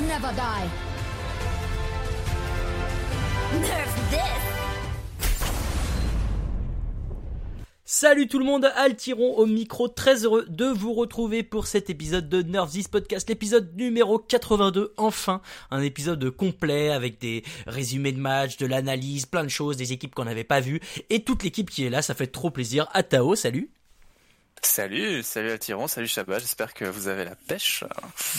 Never die. Nerf this. Salut tout le monde, Altiron au micro, très heureux de vous retrouver pour cet épisode de Nerf This Podcast, l'épisode numéro 82, enfin, un épisode complet avec des résumés de matchs, de l'analyse, plein de choses, des équipes qu'on n'avait pas vues, et toute l'équipe qui est là, ça fait trop plaisir. Atao, salut Salut, salut Altiron, salut Chabat, j'espère que vous avez la pêche.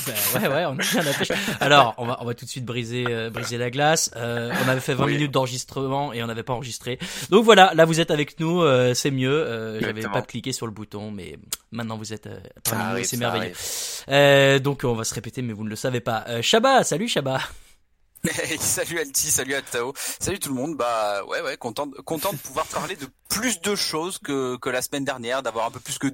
Ben ouais, ouais, on a bien la pêche. Alors, on va, on va tout de suite briser, euh, briser la glace. Euh, on avait fait 20 Oui. minutes d'enregistrement et on n'avait pas enregistré. Donc voilà, là vous êtes avec nous, euh, c'est mieux. Euh, J'avais pas cliqué sur le bouton, mais maintenant vous êtes euh, parmi nous c'est merveilleux. Euh, donc on va se répéter, mais vous ne le savez pas. Euh, Shabba, salut Shabba. Salut Alti, salut Altao, salut tout le monde. Bah ouais, ouais, content, content de pouvoir parler de plus de choses que, que la semaine dernière, d'avoir un peu plus que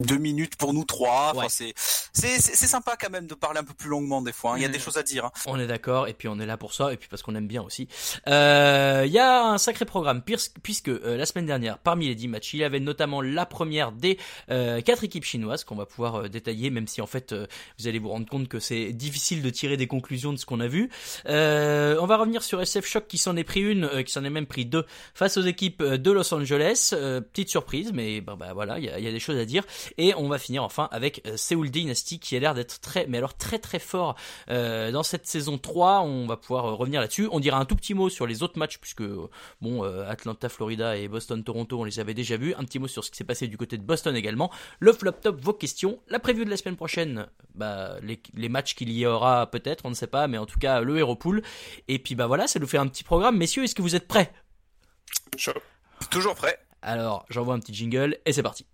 deux minutes pour nous trois. Enfin, Ouais. c'est, c'est, c'est c'est sympa quand même de parler un peu plus longuement des fois. hein. Il y a Mm. des choses à dire. hein. On est d'accord, et puis on est là pour ça, et puis parce qu'on aime bien aussi. Euh, Il y a un sacré programme, puisque euh, la semaine dernière, parmi les 10 matchs, il y avait notamment la première des euh, quatre équipes chinoises qu'on va pouvoir euh, détailler, même si en fait euh, vous allez vous rendre compte que c'est difficile de tirer des conclusions de ce qu'on a vu. Euh, on va revenir sur SF Shock qui s'en est pris une, euh, qui s'en est même pris deux face aux équipes de Los Angeles. Euh, petite surprise, mais bah, bah, voilà, il y a, il y a des choses à dire. Et on va finir enfin avec euh, Seoul Dynasty qui a l'air d'être très, mais alors très très fort euh, dans cette saison 3. On va pouvoir euh, revenir là-dessus. On dira un tout petit mot sur les autres matchs puisque euh, bon, euh, Atlanta, Florida et Boston, Toronto, on les avait déjà vus. Un petit mot sur ce qui s'est passé du côté de Boston également. Le flop top, vos questions. La preview de la semaine prochaine, bah, les, les matchs qu'il y aura peut-être, on ne sait pas, mais en tout cas le Hero Pool. Et puis bah voilà, ça nous fait un petit programme. Messieurs, est-ce que vous êtes prêts? Toujours prêt. Alors, j'envoie un petit jingle et c'est parti.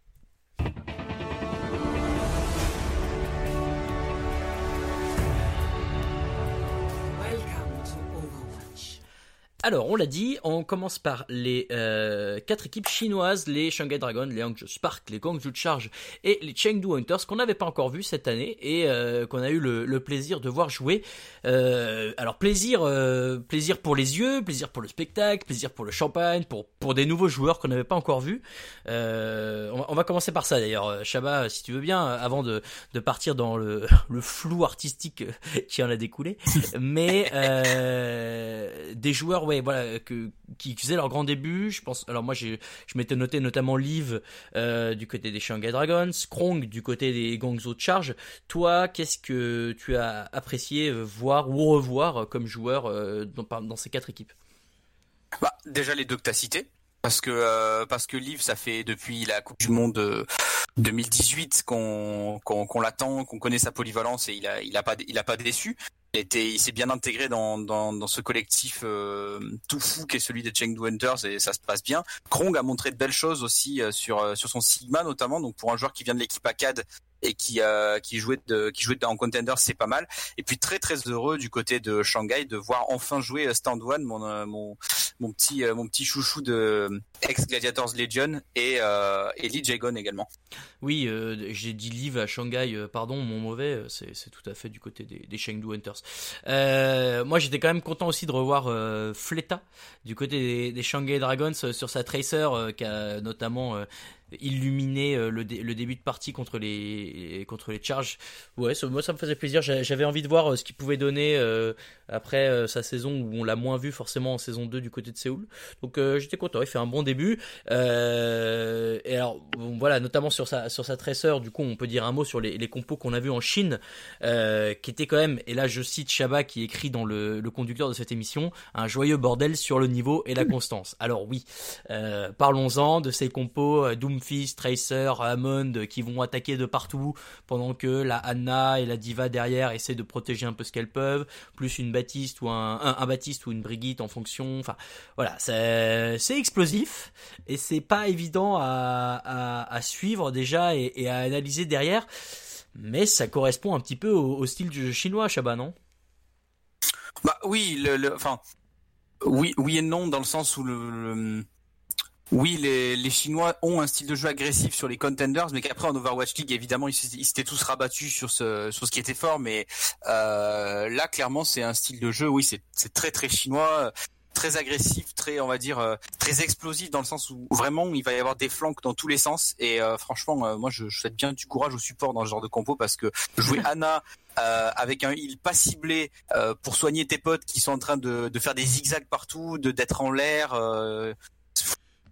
Alors, on l'a dit, on commence par les euh, quatre équipes chinoises, les Shanghai Dragons, les Hangzhou Spark, les Guangzhou Charge et les Chengdu Hunters, qu'on n'avait pas encore vu cette année et euh, qu'on a eu le, le plaisir de voir jouer. Euh, alors, plaisir, euh, plaisir pour les yeux, plaisir pour le spectacle, plaisir pour le champagne, pour, pour des nouveaux joueurs qu'on n'avait pas encore vus. Euh, on, va, on va commencer par ça d'ailleurs, Euh, Shabba, si tu veux bien, avant de, de partir dans le, le flou artistique qui en a découlé. Mais euh, des joueurs, voilà, qui faisaient leur grand début. Je pense. Alors moi, je m'étais noté notamment Liv euh, du côté des Shanghai Dragons, Krong du côté des Guangzhou Charge. Toi, qu'est-ce que tu as apprécié euh, voir ou revoir comme joueur euh, dans, ces quatre équipes? Bah, déjà les deux que t'as cités. Parce que euh, parce que Liv, ça fait depuis la Coupe du Monde euh, 2018 qu'on qu'on qu'on l'attend, qu'on connaît sa polyvalence et il a il a pas il a pas déçu. Il était il s'est bien intégré dans ce collectif euh, tout fou qui est celui des Chengdu Hunters et ça se passe bien. Krong a montré de belles choses aussi euh, sur euh, sur son Sigma notamment donc pour un joueur qui vient de l'équipe ACAD et qui euh, qui jouait de qui jouait en contender c'est pas mal et puis très très heureux du côté de Shanghai de voir enfin jouer euh, Stand One mon euh, mon petit euh, mon petit chouchou de ex Gladiators Legion et euh, et Lee Jagon également. Oui, euh, j'ai dit Liv à Shanghai, pardon, mon mauvais, c'est, c'est tout à fait du côté des, des Chengdu Hunters. Moi, j'étais quand même content aussi de revoir Fleta du côté des, des Shanghai Dragons sur sa Tracer, qui a notamment illuminé euh, le, dé- le début de partie contre les contre les Charges. Ouais, ça, moi ça me faisait plaisir. J'a- J'avais envie de voir euh, ce qu'il pouvait donner euh, après euh, sa saison où on l'a moins vu forcément en saison 2 du côté de Séoul. Donc euh, j'étais content. Il fait un bon début. Et alors bon, voilà, notamment sur sa sur sa Tracer, du coup on peut dire un mot sur les, les compos qu'on a vus en Chine, qui étaient quand même. Et là je cite Shabba qui écrit dans le, le conducteur de cette émission, un joyeux bordel sur le niveau et la constance. Alors oui, parlons-en de ces compos euh, Doomfist, Tracer, Hammond qui vont attaquer de partout pendant que la Anna et la Diva derrière essaient de protéger un peu ce qu'elles peuvent, plus une Baptiste ou un, un, Baptiste ou une Brigitte en fonction. Enfin voilà, c'est explosif et c'est pas évident à, suivre déjà et, à analyser derrière. Mais ça correspond un petit peu au, style du jeu chinois, Chabat, non? Bah oui, le, enfin oui oui et non dans le sens où le- oui les, les Chinois ont un style de jeu agressif sur les contenders, mais qu'après en Overwatch League évidemment ils s'étaient ils s'étaient tous rabattus sur ce sur ce qui était fort, mais euh, là clairement c'est un style de jeu oui c'est c'est très très chinois. très agressif, très on va dire très explosif dans le sens où vraiment il va y avoir des flanks dans tous les sens et franchement moi je, je, souhaite bien du courage au support dans ce genre de compo parce que jouer Anna euh, avec un heal pas ciblé euh, pour soigner tes potes qui sont en train de, de faire des zigzags partout, de d'être en l'air. Euh,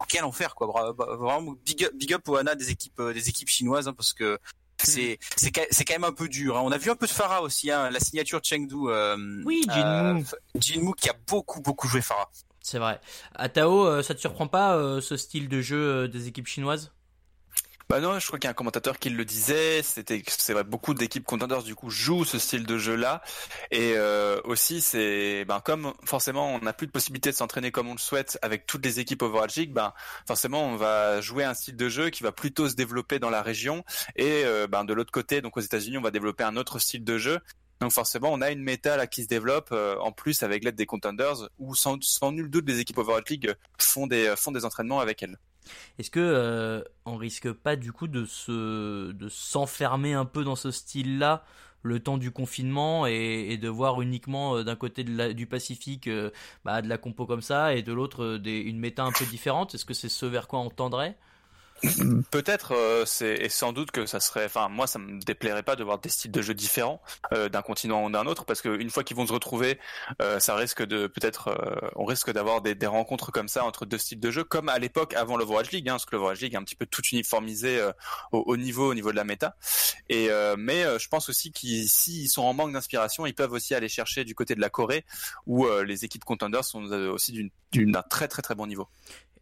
quel enfer quoi. Vraiment big up, big up au Hana des équipes des équipes chinoises hein, parce que c'est c'est c'est quand même un peu dur. Hein. On a vu un peu de Farah aussi, hein, la signature Chengdu. Euh, oui, Jinmu. Jinmu qui a beaucoup beaucoup joué Farah. C'est vrai. Atao, ça te surprend pas ce style de jeu des équipes chinoises? Bah non, je crois qu'il y a un commentateur qui le disait. C'était, c'est vrai, beaucoup d'équipes contenders du coup jouent ce style de jeu-là. Et euh, aussi, c'est, ben comme forcément on n'a plus de possibilité de s'entraîner comme on le souhaite avec toutes les équipes Overwatch League, ben forcément on va jouer un style de jeu qui va plutôt se développer dans la région. Et euh, ben de l'autre côté, donc aux États-Unis, on va développer un autre style de jeu. Donc forcément, on a une méta là qui se développe euh, en plus avec l'aide des contenders, où sans, sans nul doute les équipes Overwatch League font des font des entraînements avec elles. Est-ce que euh, on risque pas du coup de se de s'enfermer un peu dans ce style-là le temps du confinement et, de voir uniquement euh, d'un côté du Pacifique euh, bah, de la compo comme ça et de l'autre une méta un peu différente? Est-ce que c'est ce vers quoi on tendrait? Peut-être, euh, c'est et sans doute que ça serait. Enfin, moi, ça me déplairait pas de voir des styles de jeu différents euh, d'un continent ou d'un autre, parce qu'une fois qu'ils vont se retrouver, euh, ça risque de peut-être, on risque d'avoir des, des, rencontres comme ça entre deux styles de jeu, comme à l'époque avant l'Overwatch League, hein, parce que l'Overwatch League est un petit peu tout uniformisé au, au, niveau, au niveau de la méta. Et mais je pense aussi qu'ils, s'ils sont en manque d'inspiration, ils peuvent aussi aller chercher du côté de la Corée, où les équipes contenders sont aussi d'un très très très bon niveau.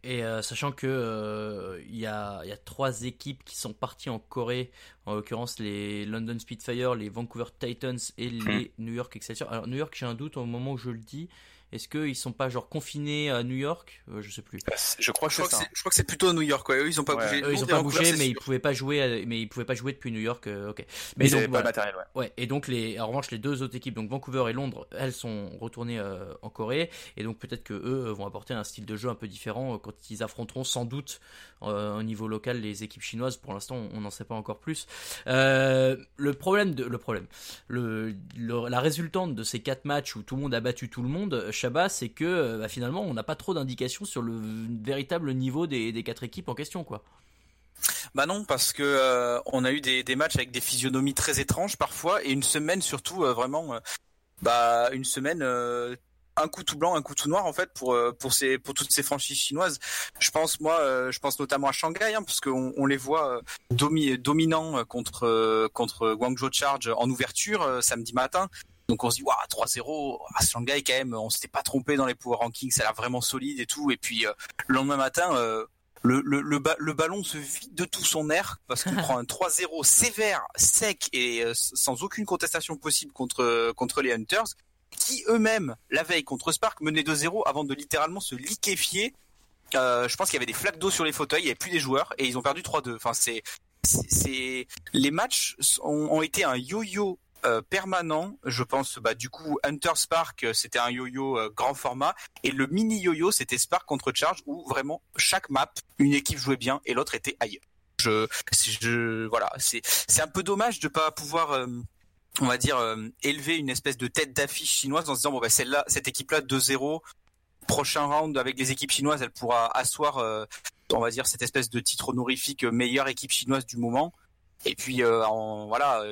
Et euh, sachant que euh, il y, a, y, a, trois équipes qui sont parties en Corée, en l'occurrence les London Spitfire, les Vancouver Titans et les New York Excelsior. Alors New York, j'ai un doute au moment où je le dis. Est-ce qu'ils sont pas genre confinés à New York? Euh, Je sais plus. Bah, je crois que, je crois que c'est plutôt New York. Ouais. Eux, ils ont pas bougé. ils ont pas bougé, mais ils pouvaient pas jouer. Mais ils pouvaient pas jouer depuis New York. Euh, ok. Mais, donc, pas matériel. Ouais. ouais. Et donc les, en revanche, les deux autres équipes, donc Vancouver et Londres, elles sont retournées euh, en Corée. Et donc peut-être que eux vont apporter un style de jeu un peu différent quand ils affronteront sans doute au niveau local les équipes chinoises. Pour l'instant, on n'en sait pas encore plus. le problème de le problème, le, la résultante de ces quatre matchs où tout le monde a battu tout le monde, C'est que euh, bah, finalement, on n'a pas trop d'indications sur le véritable niveau des, quatre équipes en question, quoi. Bah non, parce que euh, on a eu des, matchs avec des physionomies très étranges parfois, et une semaine surtout euh, vraiment, bah une semaine un coup tout blanc, un coup tout noir en fait pour pour ces pour toutes ces franchises chinoises. Je pense moi, je pense notamment à Shanghai hein, parce qu'on on les voit dominants contre contre Guangzhou Charge en ouverture samedi matin. Donc on se dit, waouh, 3-0, à Shanghai quand même, on s'était pas trompé dans les power rankings, ça a l'air vraiment solide et tout. Et puis euh, le lendemain matin, euh, le, le, le, ballon se vide de tout son air parce qu'on prend un 3-0 sévère, sec et euh, sans aucune contestation possible contre, contre les Hunters, qui eux-mêmes, la veille contre Spark, menaient 2-0 avant de littéralement se liquéfier. je pense qu'il y avait des flaques d'eau sur les fauteuils, il n'y avait plus des joueurs et ils ont perdu 3-2. Enfin, c'est, c'est, les matchs ont été un yo-yo euh, permanent. Je pense, bah, du coup, Hunter Spark, euh, c'était un yo-yo euh, grand format, et le mini yo-yo, c'était Spark contre Charge, où vraiment chaque map, une équipe jouait bien et l'autre était ailleurs. Je, je, voilà, c'est, c'est un peu dommage de pas pouvoir on va dire élever une espèce de tête d'affiche chinoise en se disant bon bah celle-là cette équipe là 2-0 prochain round avec les équipes chinoises elle pourra asseoir on va dire cette espèce de titre honorifique meilleure équipe chinoise du moment et puis euh, voilà,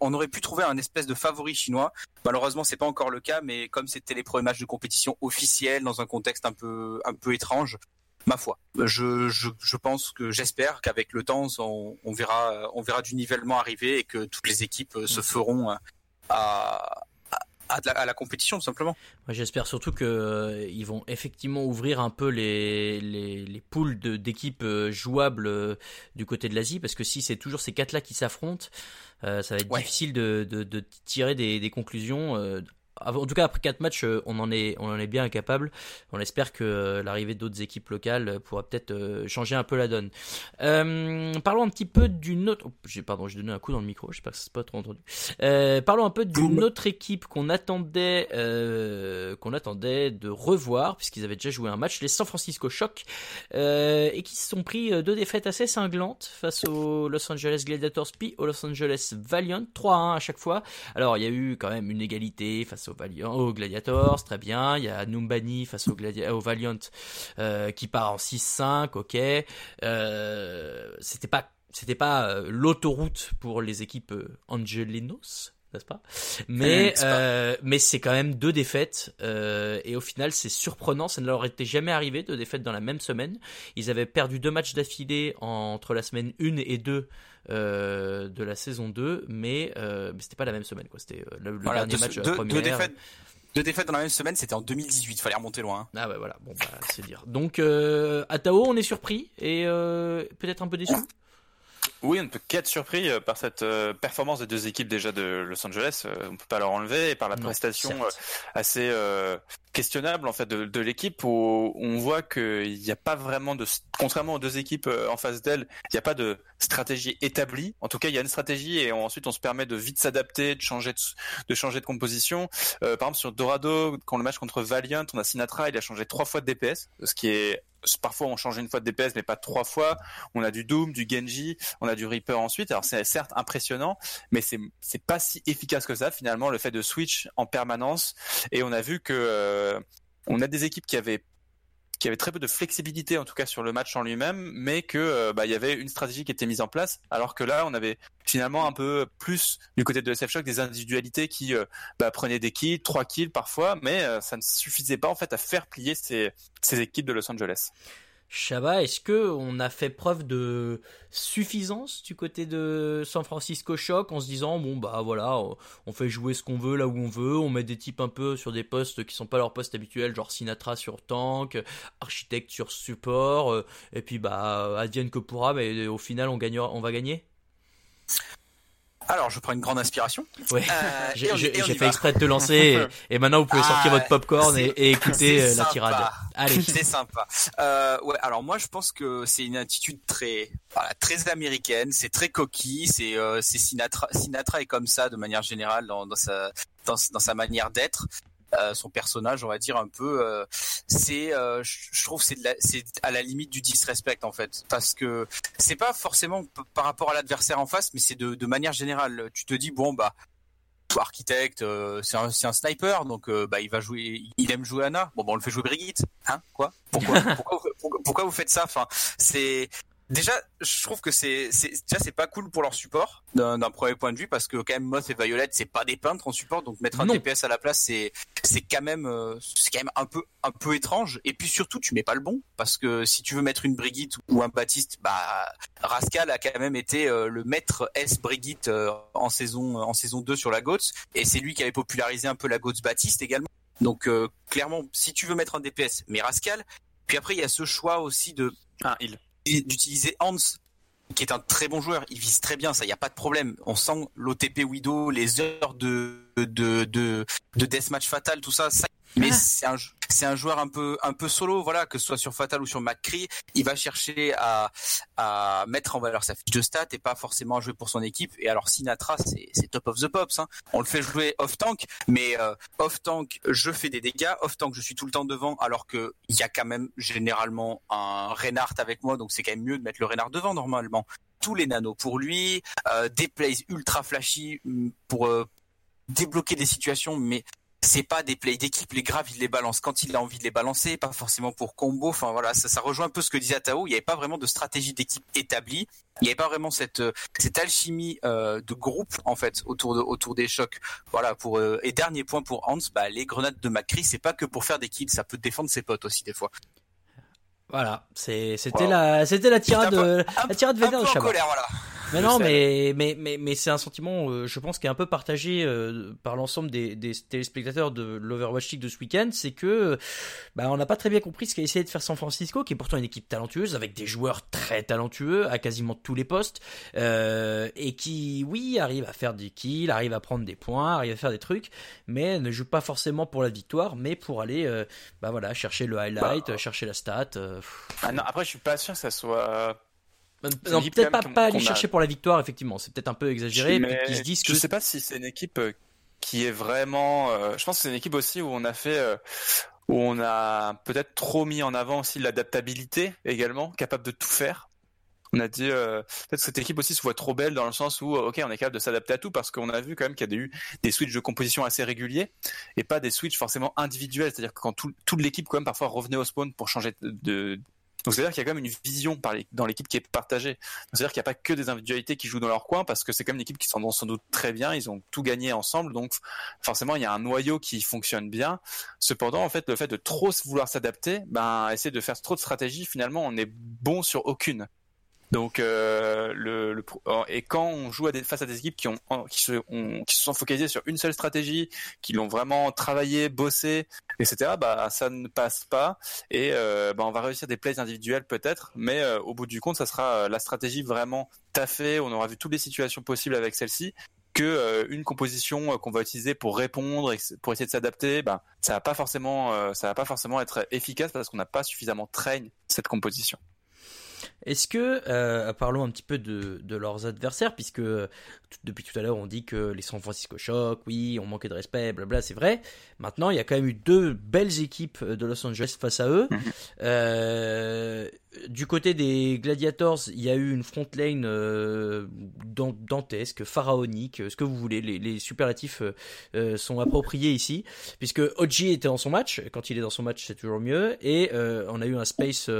on aurait pu trouver un espèce de favori chinois. Malheureusement, c'est pas encore le cas, mais comme c'était les premiers matchs de compétition officiels dans un contexte un peu un peu étrange, ma foi, je, je, je pense que j'espère qu'avec le temps, on, on, verra on verra du nivellement arriver et que toutes les équipes se feront à, à, la, compétition tout simplement. J'espère surtout qu'ils euh, vont effectivement ouvrir un peu les, les, les poules d'équipes euh, jouables euh, du côté de l'Asie parce que si c'est toujours ces quatre là qui s'affrontent, ça va être difficile de, de, de tirer des, des conclusions en tout cas après quatre matchs, euh, on en est, on en est bien incapable. On espère que euh, l'arrivée d'autres équipes locales euh, pourra peut-être changer un peu la donne. parlons un petit peu d'une autre. Oh, pardon, j'ai donné un coup dans le micro. J'espère que c'est pas trop entendu. parlons un peu d'une autre équipe qu'on attendait, qu'on attendait de revoir puisqu'ils avaient déjà joué un match, les San Francisco Shock, et qui se sont pris deux défaites assez cinglantes face aux Los Angeles Gladiators puis aux Los Angeles Valiant, 3-1 à chaque fois. Alors il y a eu quand même une égalité face face aux, Valiant, aux Gladiators, très bien. Il y a Numbani face Gladia aux Valiant euh, qui part en 6-5, ok. Euh, c'était pas c'était pas euh, l'autoroute pour les équipes euh, Angelinos, n'est-ce pas? Mais euh, mais c'est quand même deux défaites euh, et au final c'est surprenant, ça ne leur était jamais arrivé deux défaites dans la même semaine. Ils avaient perdu deux matchs d'affilée entre la semaine 1 et 2 euh, de la saison 2, mais, euh, mais c'était pas la même semaine quoi. C'était euh, le, le Voilà, dernier deux, match de la deux- première. deux défaites, deux défaites dans la même semaine, c'était en 2018. Fallait remonter loin. hein. Ah ouais voilà, bon bah c'est dire. Donc à Tao on est surpris et peut-être un peu déçu? Oui, on ne peut qu'être surpris euh, par cette euh, performance des deux équipes déjà de Los Angeles. euh, on peut pas leur enlever et par la Non, prestation certes. assez questionnable en fait de, de l'équipe où on voit qu'il n'y a pas vraiment de, contrairement aux deux équipes en face d'elle, il n'y a pas de stratégie établie. En tout cas, il y a une stratégie et on- ensuite on se permet de vite s'adapter, de changer de, de changer de composition. Euh, par exemple sur Dorado, quand le match contre Valiant, on a Sinatra, il a changé trois fois de DPS, ce qui est parfois on change une fois de DPS mais pas trois fois. On a du Doom, du Genji, on a du Reaper ensuite. Alors c'est certes impressionnant, mais c'est c'est pas si efficace que ça finalement le fait de switch en permanence. Et on a vu que euh, on a des équipes qui avaient qui avaient très peu de flexibilité en tout cas sur le match en lui-même, mais que euh, bah, il y avait une stratégie qui était mise en place, alors que là on avait finalement un peu plus du côté de SF Shock des individualités qui euh, bah, prenaient des kills, trois kills parfois, mais euh, ça ne suffisait pas en fait à faire plier ces équipes de Los Angeles. Chaba, est-ce que on a fait preuve de suffisance du côté de San Francisco Shock en se disant bon bah voilà, on- fait jouer ce qu'on veut là où on veut, on met des types un peu sur des postes qui sont pas leurs postes habituels, genre Sinatra sur tank, architecte sur support, euh, et puis bah advienne que pourra, mais au final on va gagner? Alors, je prends une grande inspiration. Ouais. Euh, J'ai fait exprès de te lancer et, et maintenant vous pouvez sortir Ah, votre popcorn et, et écouter euh, la sympa. tirade. Allez. C'est sympa. Euh, ouais, alors moi je pense que c'est une attitude très, voilà, très américaine. C'est très coquille. C'est, euh, c'est Sinatra. Sinatra est comme ça de manière générale dans, dans sa, dans, dans sa manière d'être. Euh, son personnage, on va dire un peu, euh, c'est, euh, je trouve, c'est, c'est à la limite du disrespect en fait, parce que c'est pas forcément par rapport à l'adversaire en face, mais c'est de, de manière générale. Tu te dis bon bah architecte, euh, c'est un, un sniper, donc bah il va jouer, il aime jouer Anna. Bon, bah, on le fait jouer Brigitte, hein Quoi Pourquoi pourquoi, pourquoi, pourquoi vous faites ça? Enfin, c'est déjà, je trouve que c'est, c'est déjà c'est pas cool pour leur support d'un, d'un premier point de vue parce que quand même Moth et Violet c'est pas des peintres en support, donc mettre un Non. DPS à la place c'est c'est quand même euh, c'est quand même un peu un peu étrange. Et puis surtout tu mets pas le bon parce que si tu veux mettre une Brigitte ou un Baptiste, bah Rascal a quand même été euh, le maître S Brigitte euh, en saison en saison 2 sur la GOATS et c'est lui qui avait popularisé un peu la GOATS Baptiste également. Donc euh, clairement, si tu veux mettre un DPS, mais Rascal. Puis après, il y a ce choix aussi de Un heal. D'utiliser Hans, qui est un très bon joueur. Il vise très bien, ça, il y a pas de problème. On sent l'OTP Widow, les heures de de de de deathmatch fatal, tout ça. ça mais Ah. c'est un c'est un joueur un peu un peu solo, voilà, que ce soit sur Fatal ou sur McCree, il va chercher à à mettre en valeur sa fiche de stats et pas forcément à jouer pour son équipe. Et alors Sinatra, c'est c'est top of the pops. Hein. On le fait jouer off tank, mais euh, off tank, je fais des dégâts. Off tank, je suis tout le temps devant, alors que il y a quand même généralement un Reinhardt avec moi, donc c'est quand même mieux de mettre le Reinhardt devant normalement. Tous les nanos pour lui, euh, des plays ultra flashy mm, pour euh, débloquer des situations, mais c'est pas des plays d'équipe, les graves il les balance quand il a envie de les balancer, pas forcément pour combo. Enfin voilà, ça, ça rejoint un peu ce que disait Tao. Il n'y avait pas vraiment de stratégie d'équipe établie. Il n'y avait pas vraiment cette euh, cette alchimie euh, de groupe en fait autour de autour des chocs. Voilà pour euh, et dernier point pour Hans, bah les grenades de McCree, c'est pas que pour faire des kills, ça peut défendre ses potes aussi des fois. Voilà, c'est c'était Wow. la c'était la tirade Un peu- la tirade Un peu de en colère, voilà. Mais non, mais, mais, mais, mais c'est un sentiment, euh, je pense, qui est un peu partagé euh, par l'ensemble des, des téléspectateurs de l'Overwatch League de ce week-end. C'est que, euh, bah, on n'a pas très bien compris ce qu'a essayé de faire San Francisco, qui est pourtant une équipe talentueuse, avec des joueurs très talentueux à quasiment tous les postes, euh, et qui, oui, arrive à faire des kills, arrive à prendre des points, arrive à faire des trucs, mais ne joue pas forcément pour la victoire, mais pour aller, euh, bah voilà, chercher le highlight, Bah. chercher la stat. euh. Ah non, après, je suis pas sûr que ça soit. Non, peut-être pas, pas aller a- chercher pour la victoire, effectivement. C'est peut-être un peu exagéré, Mais mais qu'ils se disent que je sais pas si c'est une équipe euh, qui est vraiment. euh, je pense que c'est une équipe aussi où on a fait, euh, où on a peut-être trop mis en avant aussi l'adaptabilité également, capable de tout faire. On a dit euh, peut-être que cette équipe aussi se voit trop belle dans le sens où ok on est capable de s'adapter à tout parce qu'on a vu quand même qu'il y a eu des switches de composition assez réguliers et pas des switches forcément individuels, c'est-à-dire que quand tout, toute l'équipe quand même parfois revenait au spawn pour changer de, donc c'est-à-dire qu'il y a quand même une vision dans l'équipe qui est partagée. C'est-à-dire qu'il n'y a pas que des individualités qui jouent dans leur coin parce que c'est quand même une équipe qui s'en sans doute très bien. Ils ont tout gagné ensemble, donc forcément il y a un noyau qui fonctionne bien. Cependant, en fait, le fait de trop vouloir s'adapter, ben essayer de faire trop de stratégies, finalement, on est bon sur aucune. Donc euh, le, le, et quand on joue à des, face à des équipes qui ont qui se qui se sont focalisées sur une seule stratégie, qui l'ont vraiment travaillé, bossé, etc. Bah ça ne passe pas et euh, bah, on va réussir des plays individuels peut-être, mais euh, au bout du compte ça sera euh, la stratégie vraiment taffée. On aura vu toutes les situations possibles avec celle-ci que euh, une composition qu'on va utiliser pour répondre et pour essayer de s'adapter, bah, ça va pas forcément, ça va pas forcément être efficace parce qu'on n'a pas suffisamment train cette composition. Est-ce que, euh, parlons un petit peu de, de leurs adversaires, puisque depuis tout à l'heure on dit que les San Francisco Shock, oui, on manquait de respect, blabla, c'est vrai. Maintenant, il y a quand même eu deux belles équipes de Los Angeles face à eux. Mhm. Euh, du côté des Gladiators, il y a eu une front lane euh, dantesque, pharaonique, ce que vous voulez. Les, les superlatifs euh, sont appropriés ici, puisque OG était dans son match. Quand il est dans son match, c'est toujours mieux. Et on a eu un space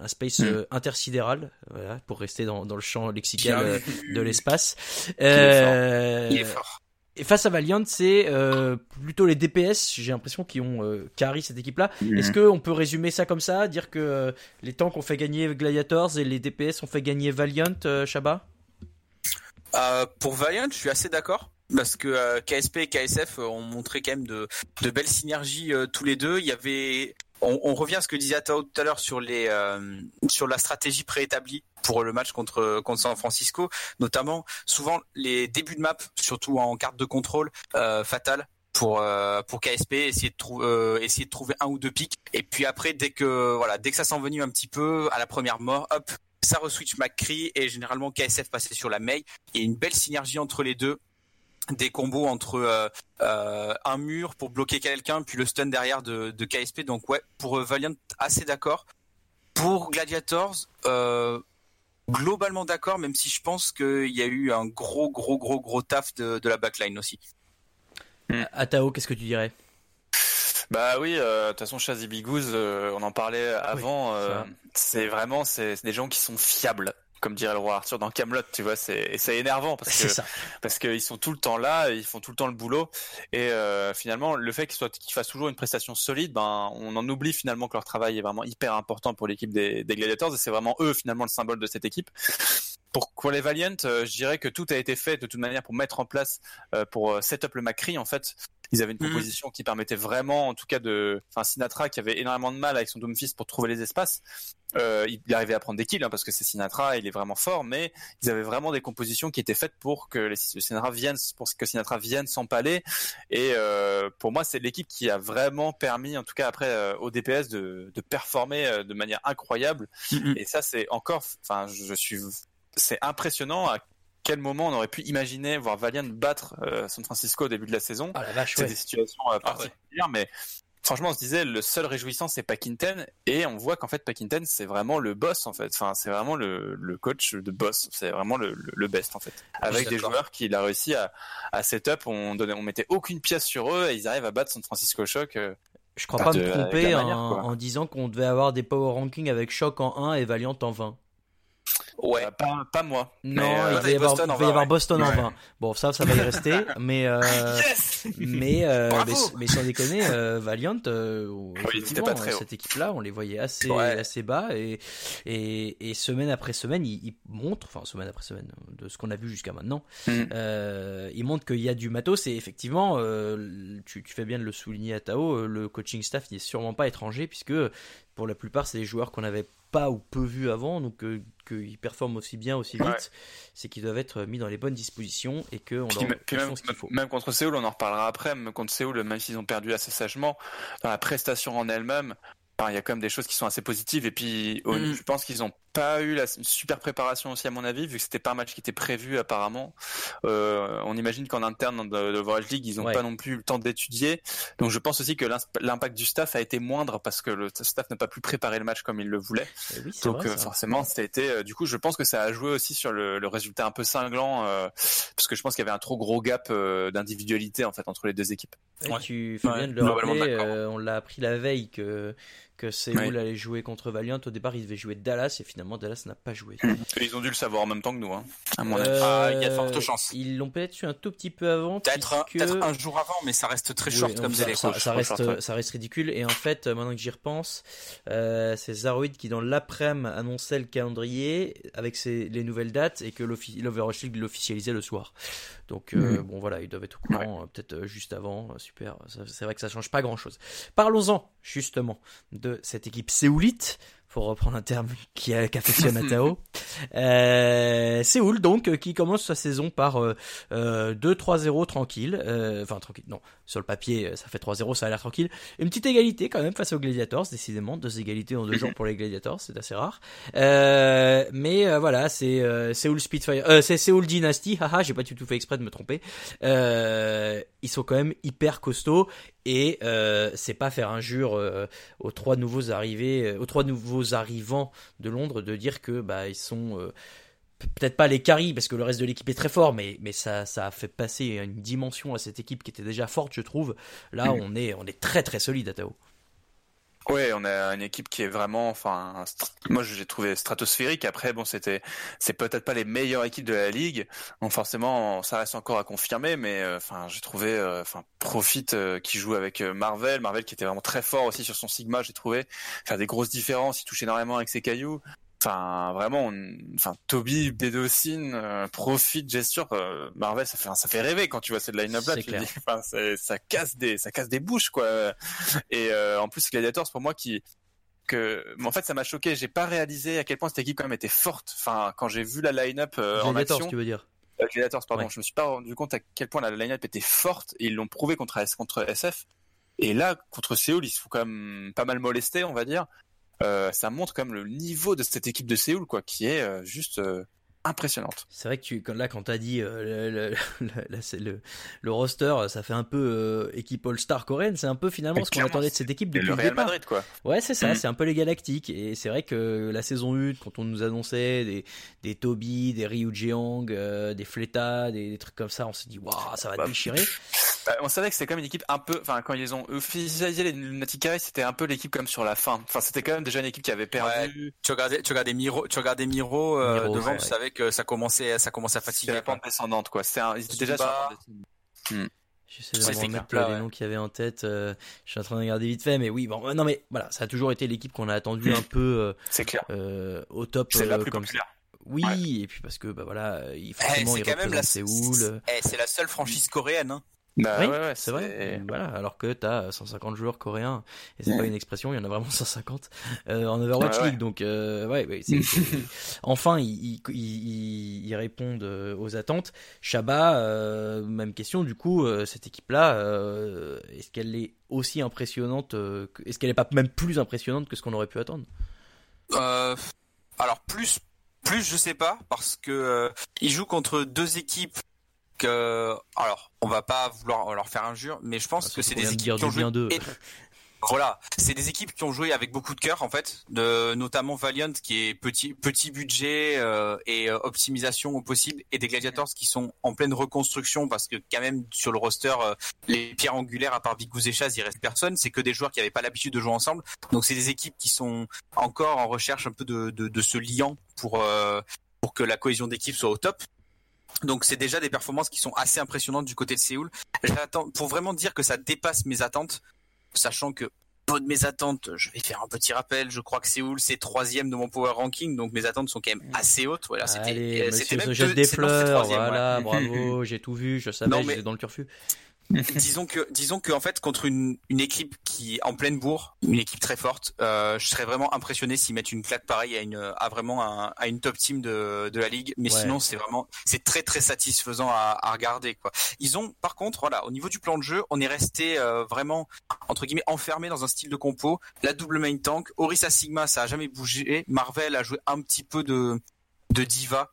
un space hmm. euh, intersidéral, voilà, pour rester dans, dans le champ lexical euh, de l'espace. Euh, Il est fort. Et face à Valiant, c'est plutôt les DPS, j'ai l'impression, qui ont carry cette équipe-là. Hmm. Est-ce qu'on peut résumer ça comme ça, dire que les tanks ont fait gagner Gladiators et les DPS ont fait gagner Valiant, Shaba Pour Valiant, je suis assez d'accord parce que KSP et KSF ont montré quand même de, de belles synergies tous les deux. Il y avait on, revient à ce que disait Tao tout à l'heure sur les euh, sur la stratégie préétablie pour le match contre contre San Francisco, notamment souvent les débuts de map, surtout en carte de contrôle euh, fatale pour euh, pour KSP essayer de essayer de trouver un ou deux pics. Et puis après dès que voilà dès que ça s'envenime un petit peu à la première mort hop ça reswitch McCree et généralement KSF passait sur la May. Il y a une belle synergie entre les deux des combos entre euh, euh, un mur pour bloquer quelqu'un puis le stun derrière de, de KSP donc ouais pour euh, Valiant assez d'accord. Pour Gladiators euh, globalement d'accord même si je pense qu'il y a eu un gros gros gros gros taf de, de la backline aussi. Hmm. Atao qu'est-ce que tu dirais? Bah oui, de toute façon, Chazi Bigouz, on en parlait avant. c'est vraiment, c'est des gens qui sont fiables comme dirait le roi Arthur dans Camelot, tu vois, c'est c'est énervant parce que ça. parce qu'ils sont tout le temps là, ils font tout le temps le boulot et euh, finalement le fait qu'ils soient qu'ils fassent toujours une prestation solide, ben on en oublie finalement que leur travail est vraiment hyper important pour l'équipe des, des Gladiators et c'est vraiment eux finalement le symbole de cette équipe. Pour, pour les Valiant, euh, je dirais que tout a été fait de toute manière pour mettre en place, euh, pour euh, set up le Macri en fait. Ils avaient une mhm. composition qui permettait vraiment, en tout cas de, enfin Sinatra qui avait énormément de mal avec son Doomfist pour trouver les espaces. Euh, il arrivait à prendre des kills hein, parce que c'est Sinatra, il est vraiment fort, mais ils avaient vraiment des compositions qui étaient faites pour que les Sinatra viennent, pour que Sinatra vienne s'empaler. Et euh, pour moi, c'est l'équipe qui a vraiment permis, en tout cas après euh, au DPS, de, de performer de manière incroyable. Mhm. Et ça, c'est encore, enfin, je suis, c'est impressionnant à quel moment on aurait pu imaginer voir Valiant battre euh, San Francisco au début de la saison ah, C'est des situations euh, ah, particulières, mais franchement, on se disait le seul réjouissant c'est Pakinten et on voit qu'en fait Pakinten c'est vraiment le boss en fait. Enfin, c'est vraiment le, le, coach de boss. C'est vraiment le, le, best en fait. Avec des joueurs qu'il a réussi à, à setup, on donnait, on mettait aucune pièce sur eux et ils arrivent à battre San Francisco Shock. Euh, je crois pas me tromper en, en, disant qu'on devait avoir des power rankings avec Shock en 1 et Valiant en 20. Ouais. Euh, pas, pas moi. Non, il va y avoir Boston, en, va y avoir Boston en 20. Bon, ça, ça va y rester. mais, euh, mais, euh, mais, mais, sans déconner, euh, Valiant, euh, pas très cette équipe-là, on les voyait assez, assez bas et, et, et semaine après semaine, ils, ils, montrent, enfin semaine après semaine, de ce qu'on a vu jusqu'à maintenant, mm. euh, ils montrent qu'il y a du matos et effectivement, euh, tu, tu fais bien de le souligner à Tao, le coaching staff n'est sûrement pas étranger puisque pour la plupart, c'est des joueurs qu'on avait pas ou peu vu avant, donc euh, qu'ils performent aussi bien, aussi vite, c'est qu'ils doivent être mis dans les bonnes dispositions et que on leur même, ce qu'il faut. même contre Séoul, on en reparlera après, même contre Séoul, même s'ils ont perdu assez sagement, dans la prestation en elle-même, il y a quand même des choses qui sont assez positives et puis mm. je pense qu'ils ont pas eu la super préparation aussi à mon avis, vu que c'était pas un match qui était prévu apparemment. Euh, on imagine qu'en interne dans l'Overwatch League, ils n'ont pas non plus le temps d'étudier. Donc je pense aussi que l'impact du staff a été moindre parce que le staff n'a pas pu préparer le match comme il le voulait. Eh oui, Donc vrai, euh, forcément, ça a été. Euh, du coup, je pense que ça a joué aussi sur le, le résultat un peu cinglant, euh, parce que je pense qu'il y avait un trop gros gap d'individualité en fait entre les deux équipes. Et tu fais bien de le rappeler. on l'a appris la veille que que Séoul allait jouer contre Valiant. Au départ, ils devaient jouer Dallas et finalement Dallas n'a pas joué. Ils ont dû le savoir en même temps que nous, hein, à mon avis. Ah, il y a de fortes chances. Ils l'ont peut-être su un tout petit peu avant. Peut-être puisque... un, un, jour avant, mais ça reste très short comme ça, ça, ça, reste, ça reste ridicule. Et en fait, maintenant que j'y repense, euh, c'est Zaroid qui dans l'après-midi annonçait le calendrier avec ses, les nouvelles dates et que l'Overwatch League l'officialisait le soir. Donc euh, mmh. bon voilà, ils doivent être au courant ouais. peut-être euh, juste avant. Super, c'est vrai que ça change pas grand-chose. Parlons-en justement de cette équipe séoulite pour reprendre un terme qui affectionne Atao. euh, Séoul donc qui commence sa saison par euh, 2-3-0 tranquille, euh, enfin tranquille, non, sur le papier ça fait 3-0, ça a l'air tranquille. Une petite égalité quand même face aux Gladiators, décidément, deux égalités en deux jours pour les Gladiators, c'est assez rare. Euh, mais euh, voilà, c'est Séoul Spitfire, c'est Séoul Dynasty, haha, j'ai pas du tout fait exprès de me tromper. ils sont quand même hyper costauds et euh, c'est pas faire injure euh, aux trois nouveaux arrivés, aux trois nouveaux arrivants de Londres de dire que bah ils sont euh, peut-être pas les caries parce que le reste de l'équipe est très fort, mais mais ça ça a fait passer une dimension à cette équipe qui était déjà forte, je trouve. Là, on est on est très très solide à Tao. Ouais, on a une équipe qui est vraiment, enfin, moi j'ai trouvé stratosphérique. Après, bon, c'était, c'est peut-être pas les meilleures équipes de la ligue. Donc forcément, ça reste encore à confirmer. Mais enfin, j'ai trouvé, enfin, Profit euh, qui joue avec Marvel, Marvel qui était vraiment très fort aussi sur son Sigma. J'ai trouvé faire des grosses différences. Il touche énormément avec ses cailloux. Enfin, vraiment, on... enfin, Toby, Bédocine, euh, Profit, Gesture, euh, Marvel, ça fait, ça fait rêver quand tu vois cette line-up là. Tu dis, enfin, ça casse des, ça casse des bouches, quoi. Et euh, en plus, Gladiators, pour moi, qui, que, en fait, ça m'a choqué. J'ai pas réalisé à quel point cette équipe quand même était forte. Enfin, quand j'ai vu la line-up en action. tu veux dire Gladiators, pardon. Ouais. Je me suis pas rendu compte à quel point la line-up était forte et ils l'ont prouvé contre, contre SF. Et là, contre Séoul, ils se font quand même pas mal molester, on va dire. Euh, ça montre quand même le niveau de cette équipe de Séoul, quoi, qui est euh, juste euh, impressionnante. C'est vrai que tu, là, quand t'as dit le, le, le, roster, ça fait un peu équipe All-Star coréenne. C'est un peu finalement ce qu'on attendait de cette équipe depuis le, le départ. Madrid, quoi. Ouais, c'est ça. Mm. C'est un peu les Galactiques. Et c'est vrai que la saison 1, quand on nous annonçait des, des Toby, des Ryu Jeong, des Fleta, des, des, trucs comme ça, on s'est dit, waouh, ça va bah, déchirer. Bah, on savait que c'était quand même une équipe un peu, enfin, quand ils ont officialisé les Lunatic c'était un peu l'équipe comme sur la fin. Enfin, c'était quand même déjà une équipe qui avait perdu. Ouais, tu regardais, tu regardais Miro, tu regardais Miro, euh, Miro devant, ouais, tu ouais. savais que ça commençait, ça commençait à fatiguer. la pente descendante, quoi. C'était, ils étaient déjà pas... sur. Hmm. J'essaie de remettre là, les ouais. noms qu'il y avait en tête. Euh, je suis en train de regarder vite fait, mais oui, bon, non, mais voilà, ça a toujours été l'équipe qu'on a attendu un peu. Euh, c'est clair. Euh, au top. C'est la plus comme populaire. Oui, ouais. et puis parce que bah voilà, il forcément eh, il représente la... Séoul. Eh, c'est la seule franchise coréenne. Hein. Bah, oui, ouais, ouais, c'est vrai. Voilà, alors que t'as 150 joueurs coréens et c'est ouais. pas une expression, il y en a vraiment 150 euh, en Overwatch League. Donc euh, ouais, ouais c'est, enfin ils, ils, ils, ils, répondent euh, aux attentes. Shaba, euh, même question. Du coup, euh, cette équipe-là, est-ce qu'elle est aussi impressionnante Est-ce qu'elle est pas même plus impressionnante que ce qu'on aurait pu attendre? Alors plus, plus je sais pas parce que ils jouent contre deux équipes que, alors, on va pas vouloir leur faire injure, mais je pense ah, que c'est des équipes qui ont joué. Voilà, c'est des équipes qui ont joué avec beaucoup de cœur en fait, de, notamment Valiant qui est petit petit budget euh, et euh, optimisation au possible, et des Gladiators qui sont en pleine reconstruction parce que quand même sur le roster euh, les pierres angulaires à part Vigous et Chaz il reste personne, c'est que des joueurs qui n'avaient pas l'habitude de jouer ensemble, donc c'est des équipes qui sont encore en recherche un peu de de, de ce liant pour euh, pour que la cohésion d'équipe soit au top. Donc c'est déjà des performances qui sont assez impressionnantes du côté de Séoul. J'attends pour vraiment dire que ça dépasse mes attentes, sachant que de mes attentes, je vais faire un petit rappel. Je crois que Séoul c'est troisième de mon power ranking, donc mes attentes sont quand même assez hautes. Voilà, c'était c'était même des fleurs. Voilà, ouais. bravo, j'ai tout vu, je savais, j'étais dans le turfu. disons que disons que en fait contre une, une équipe qui qui en pleine bourre, une équipe très forte. Euh, je serais vraiment impressionné s'ils mettent une claque pareille à une à vraiment un, à une top team de, de la ligue. Mais Ouais. sinon, c'est vraiment c'est très très satisfaisant à, à regarder quoi. Ils ont par contre voilà au niveau du plan de jeu, on est resté euh, vraiment entre guillemets enfermé dans un style de compo. La double main tank, Orisa Sigma, ça a jamais bougé. Marvel a joué un petit peu de de diva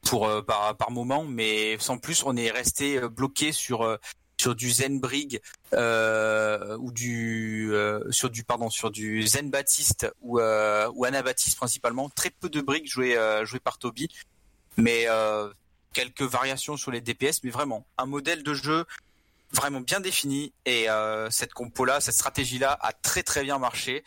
pour euh, par par moment, mais sans plus, on est resté euh, bloqué sur euh, sur du Zen Brig euh, ou du euh, sur du pardon sur du Zen Baptiste ou euh, ou Anabaptiste principalement. Très peu de briques jouées euh, jouées par Toby, mais euh, quelques variations sur les DPS, mais vraiment un modèle de jeu vraiment bien défini et cette compo là, cette stratégie là a très très bien marché.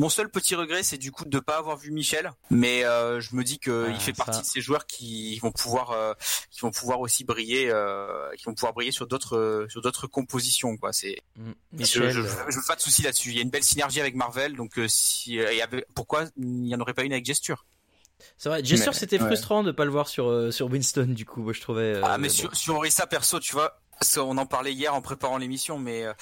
Mon seul petit regret, c'est du coup de ne pas avoir vu Michel, mais euh, je me dis qu'il Ah, fait ça. partie de ces joueurs qui vont pouvoir, euh, qui vont pouvoir aussi briller, euh, qui vont pouvoir briller sur d'autres, sur d'autres compositions. Quoi. C'est, Mm. je, Michel, je, je veux pas de souci là-dessus. Il y a une belle synergie avec Marvel, donc si, euh, il y avait- pourquoi il n'y en aurait pas une avec Gesture? C'est vrai. J'ai sûr Mais- c'était ouais. frustrant de pas le voir sur euh, sur Winston du coup. Moi je trouvais. euh, Ah, mais bon. sur, sur Orisa perso, tu vois, on en parlait hier en préparant l'émission, mais euh,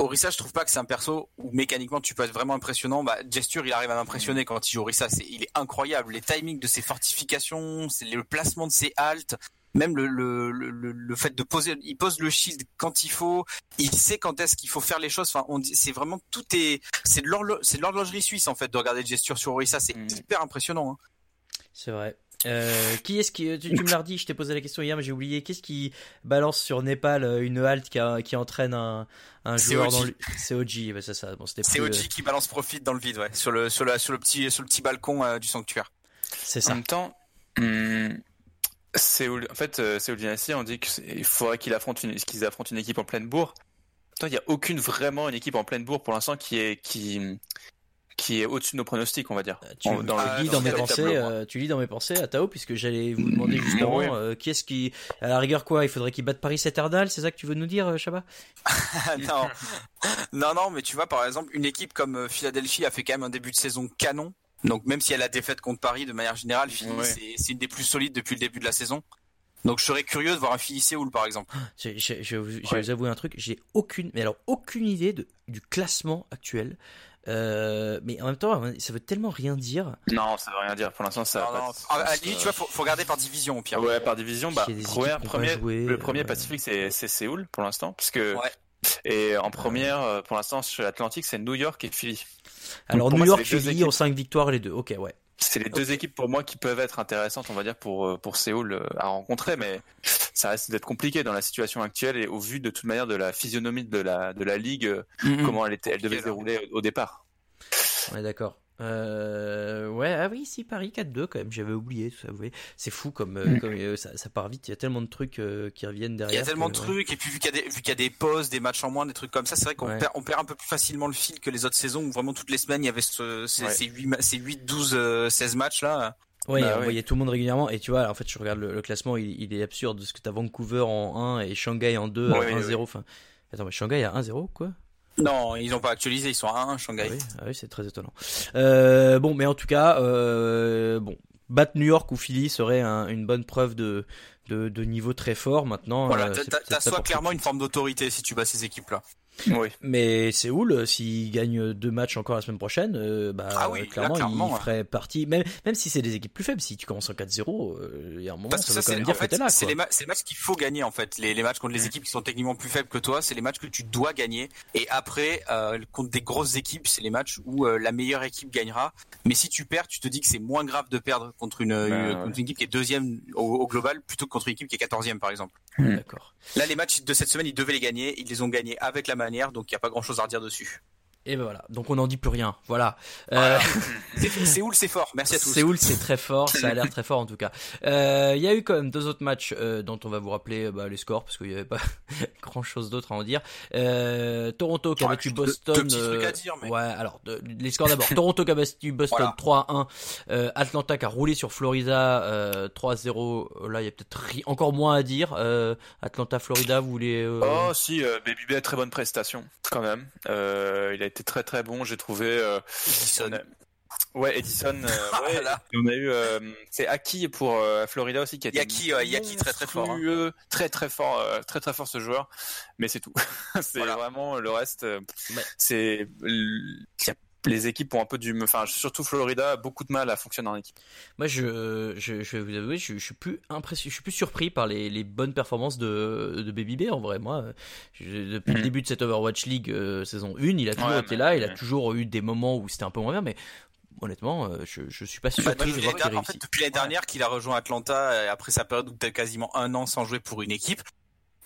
Orisa, je trouve pas que c'est un perso où mécaniquement tu peux être vraiment impressionnant. Bah, Gesture, il arrive à m'impressionner quand il joue Orisa, c'est, il est incroyable. Les timings de ses fortifications, c'est le placement de ses haltes, même le, le, le, le- fait de poser, il pose le shield quand il faut, il sait quand est-ce qu'il faut faire les choses. Enfin, on dit, c'est vraiment tout est, c'est de l'horlo- c'est de l'horlogerie suisse en fait de regarder Gesture sur Orisa, c'est Mm. hyper impressionnant. hein. C'est vrai. Euh, qui est-ce qui tu, tu me l'as dit, je t'ai posé la question hier mais j'ai oublié. Qu'est-ce qui balance sur Népal euh, une halte qui, a- qui entraîne un, joueur dans le c'est OG, c'est ça. Bon, c'était C'est plus, OG euh, qui balance profit dans le vide, ouais, sur le, sur la, sur le petit, sur le petit balcon euh, du sanctuaire. c'est En ça. même temps, hum, Séoul, en fait, euh, Séoul Dynasty, on dit qu'il faudrait qu'il affronte une, qu'ils affrontent une équipe en pleine bourre. Pourtant, il n'y a aucune vraiment une équipe en pleine bourre pour l'instant qui est qui qui est au-dessus de nos pronostics, on va dire. Euh, Tu, En- tu Ah, lis dans dans mes pensées, euh, tu lis dans mes pensées à Tao puisque j'allais vous demander justement Ouais. euh, qui est-ce qui à la rigueur quoi, il faudrait qu'il batte Paris Eternal, c'est ça que tu veux nous dire euh, Chabat? Non. non, non, mais tu vois, par exemple, une équipe comme Philadelphie a fait quand même un début de saison canon. Donc même si elle a défaite contre Paris, de manière générale, c'est- une des plus solides depuis le début de la saison. Donc je serais curieux de voir un Philly Séoul, par exemple. Je, je, je, je vais vous avouer un truc, j'ai aucune, mais alors aucune idée de, du classement actuel. Euh, mais en même temps, ça veut tellement rien dire. Non, ça veut rien dire. Pour l'instant, ça. Non, va non, pas- à, à la limite, tu vois, faut, faut regarder par division au pire. Ouais, par division, bah, première- premier, le premier euh, Pacifique, c'est c'est Séoul pour l'instant, puisque Ouais. et en première, euh, pour l'instant, sur l'Atlantique, c'est New York et Philly. Alors New moi, York, Philly ont équipes. 5 victoires les deux. Ok, ouais. C'est les deux équipes pour moi qui peuvent être intéressantes, on va dire, pour euh, pour Séoul euh, à rencontrer, mais ça reste d'être compliqué dans la situation actuelle et au vu de toute manière de la physionomie de la de la ligue, euh, comment elle était, elle devait se dérouler au, au départ. Ouais, d'accord. Euh, ouais, ah oui, si, Paris 4-2 quand même, j'avais oublié, tout ça, vous voyez. C'est fou comme, euh, Mm. comme euh, ça, ça part vite, il y a tellement de trucs euh, qui reviennent Il derrière. y a tellement que, de ouais. trucs, et puis vu qu'il y a des, vu qu'il y a des pauses, des matchs en moins, des trucs comme ça, c'est vrai qu'on Ouais. perd, on perd un peu plus facilement le fil que les autres saisons où vraiment toutes les semaines il y avait ce, ces, Ouais. ces 8, ces 8, 12, euh, 16 matchs là. Ouais, Bah on ouais. voyait tout le monde régulièrement, et tu vois, en fait, je regarde le, le classement, il, il est absurde, parce que t'as Vancouver en 1 et Shanghai en 2 à Ouais, 1-0. ouais. Enfin, attends, mais Shanghai à 1-0, quoi? Non, ils n'ont pas actualisé, ils sont à 1 Ah Shanghai. oui, ah oui, c'est très étonnant. Euh, bon, mais en tout cas, euh, bon, battre New York ou Philly serait un- une bonne preuve de, de, de niveau très fort. Maintenant, Voilà, euh, t'as- c'est t'as peut-être t'as pas soit pour clairement une forme d'autorité si tu bats ces équipes là. Oui. Mais Séoul, euh, s'il gagne deux matchs encore la semaine prochaine, euh, bah, Ah oui, là, clairement, il ouais. ferait partie. Même, même si c'est des équipes plus faibles, si tu commences en 4-0, euh, il y a un moment, Parce ça veut ça, quand c'est même en dire que fait, t'es là. c'est quoi. les, ma- c'est les matchs qu'il faut gagner en fait. Les, les matchs contre les Mm. équipes qui sont techniquement plus faibles que toi, c'est les matchs que tu dois gagner. Et après, euh, contre des grosses équipes, c'est les matchs où la meilleure équipe gagnera. Mais si tu perds, tu te dis que c'est moins grave de perdre contre une, une- ouais. contre une équipe qui est deuxième au, au global plutôt que contre une équipe qui est quatorzième par exemple. D'accord. Là, les matchs de cette semaine, ils devaient les gagner. Ils les ont gagnés avec la manière, donc il n'y a pas grand chose à redire dessus. Et ben voilà. Donc on n'en dit plus rien. Voilà. Euh, C'est Séoul, c'est fort? Merci à tous. Séoul, c'est très fort, ça a l'air très fort en tout cas. Euh, Il y a eu quand même deux autres matchs euh, dont on va vous rappeler bah, les scores parce qu'il n'y avait pas grand chose d'autre à en dire. Euh, Toronto qui a battu deux- Boston. deux trucs à dire, mais- Ouais, alors de- les scores d'abord. Toronto qui a battu Boston Voilà. 3-1. Euh, Atlanta qui a roulé sur Florida euh, 3-0. Là, il y a peut-être ri- encore moins à dire. Atlanta, Florida, vous voulez Oh si, Baby B a très bonne prestation quand même. Il a été très très bon, j'ai trouvé. euh, Gibson. on a- Ouais, Edison. euh, ouais. Voilà. Et on a eu, euh, c'est Aki pour Florida aussi qui a été Yaki, ouais, Yaki très très fort. hein. très très fort, très très fort ce joueur. Mais c'est tout. c'est Voilà. vraiment le reste. Ouais. C'est il y a- les équipes ont un peu du, enfin surtout Florida a beaucoup de mal à fonctionner en équipe. Moi, je, je, je vais vous avouer, je, je suis plus impressionné, je suis plus surpris par les, les bonnes performances de, de Baby B en vrai. Moi, je- depuis le Mhm. début de cette Overwatch League euh, saison 1, il a toujours Ouais, été mais- là, il a ouais. toujours eu des moments où c'était un peu moins bien, mais honnêtement, euh, je, je suis pas Bah, surpris de depuis voir l'année qu'il dernière- en fait, réussit. depuis l'année dernière qu'il a rejoint Atlanta euh, après sa période où peut-être quasiment un an sans jouer pour une équipe.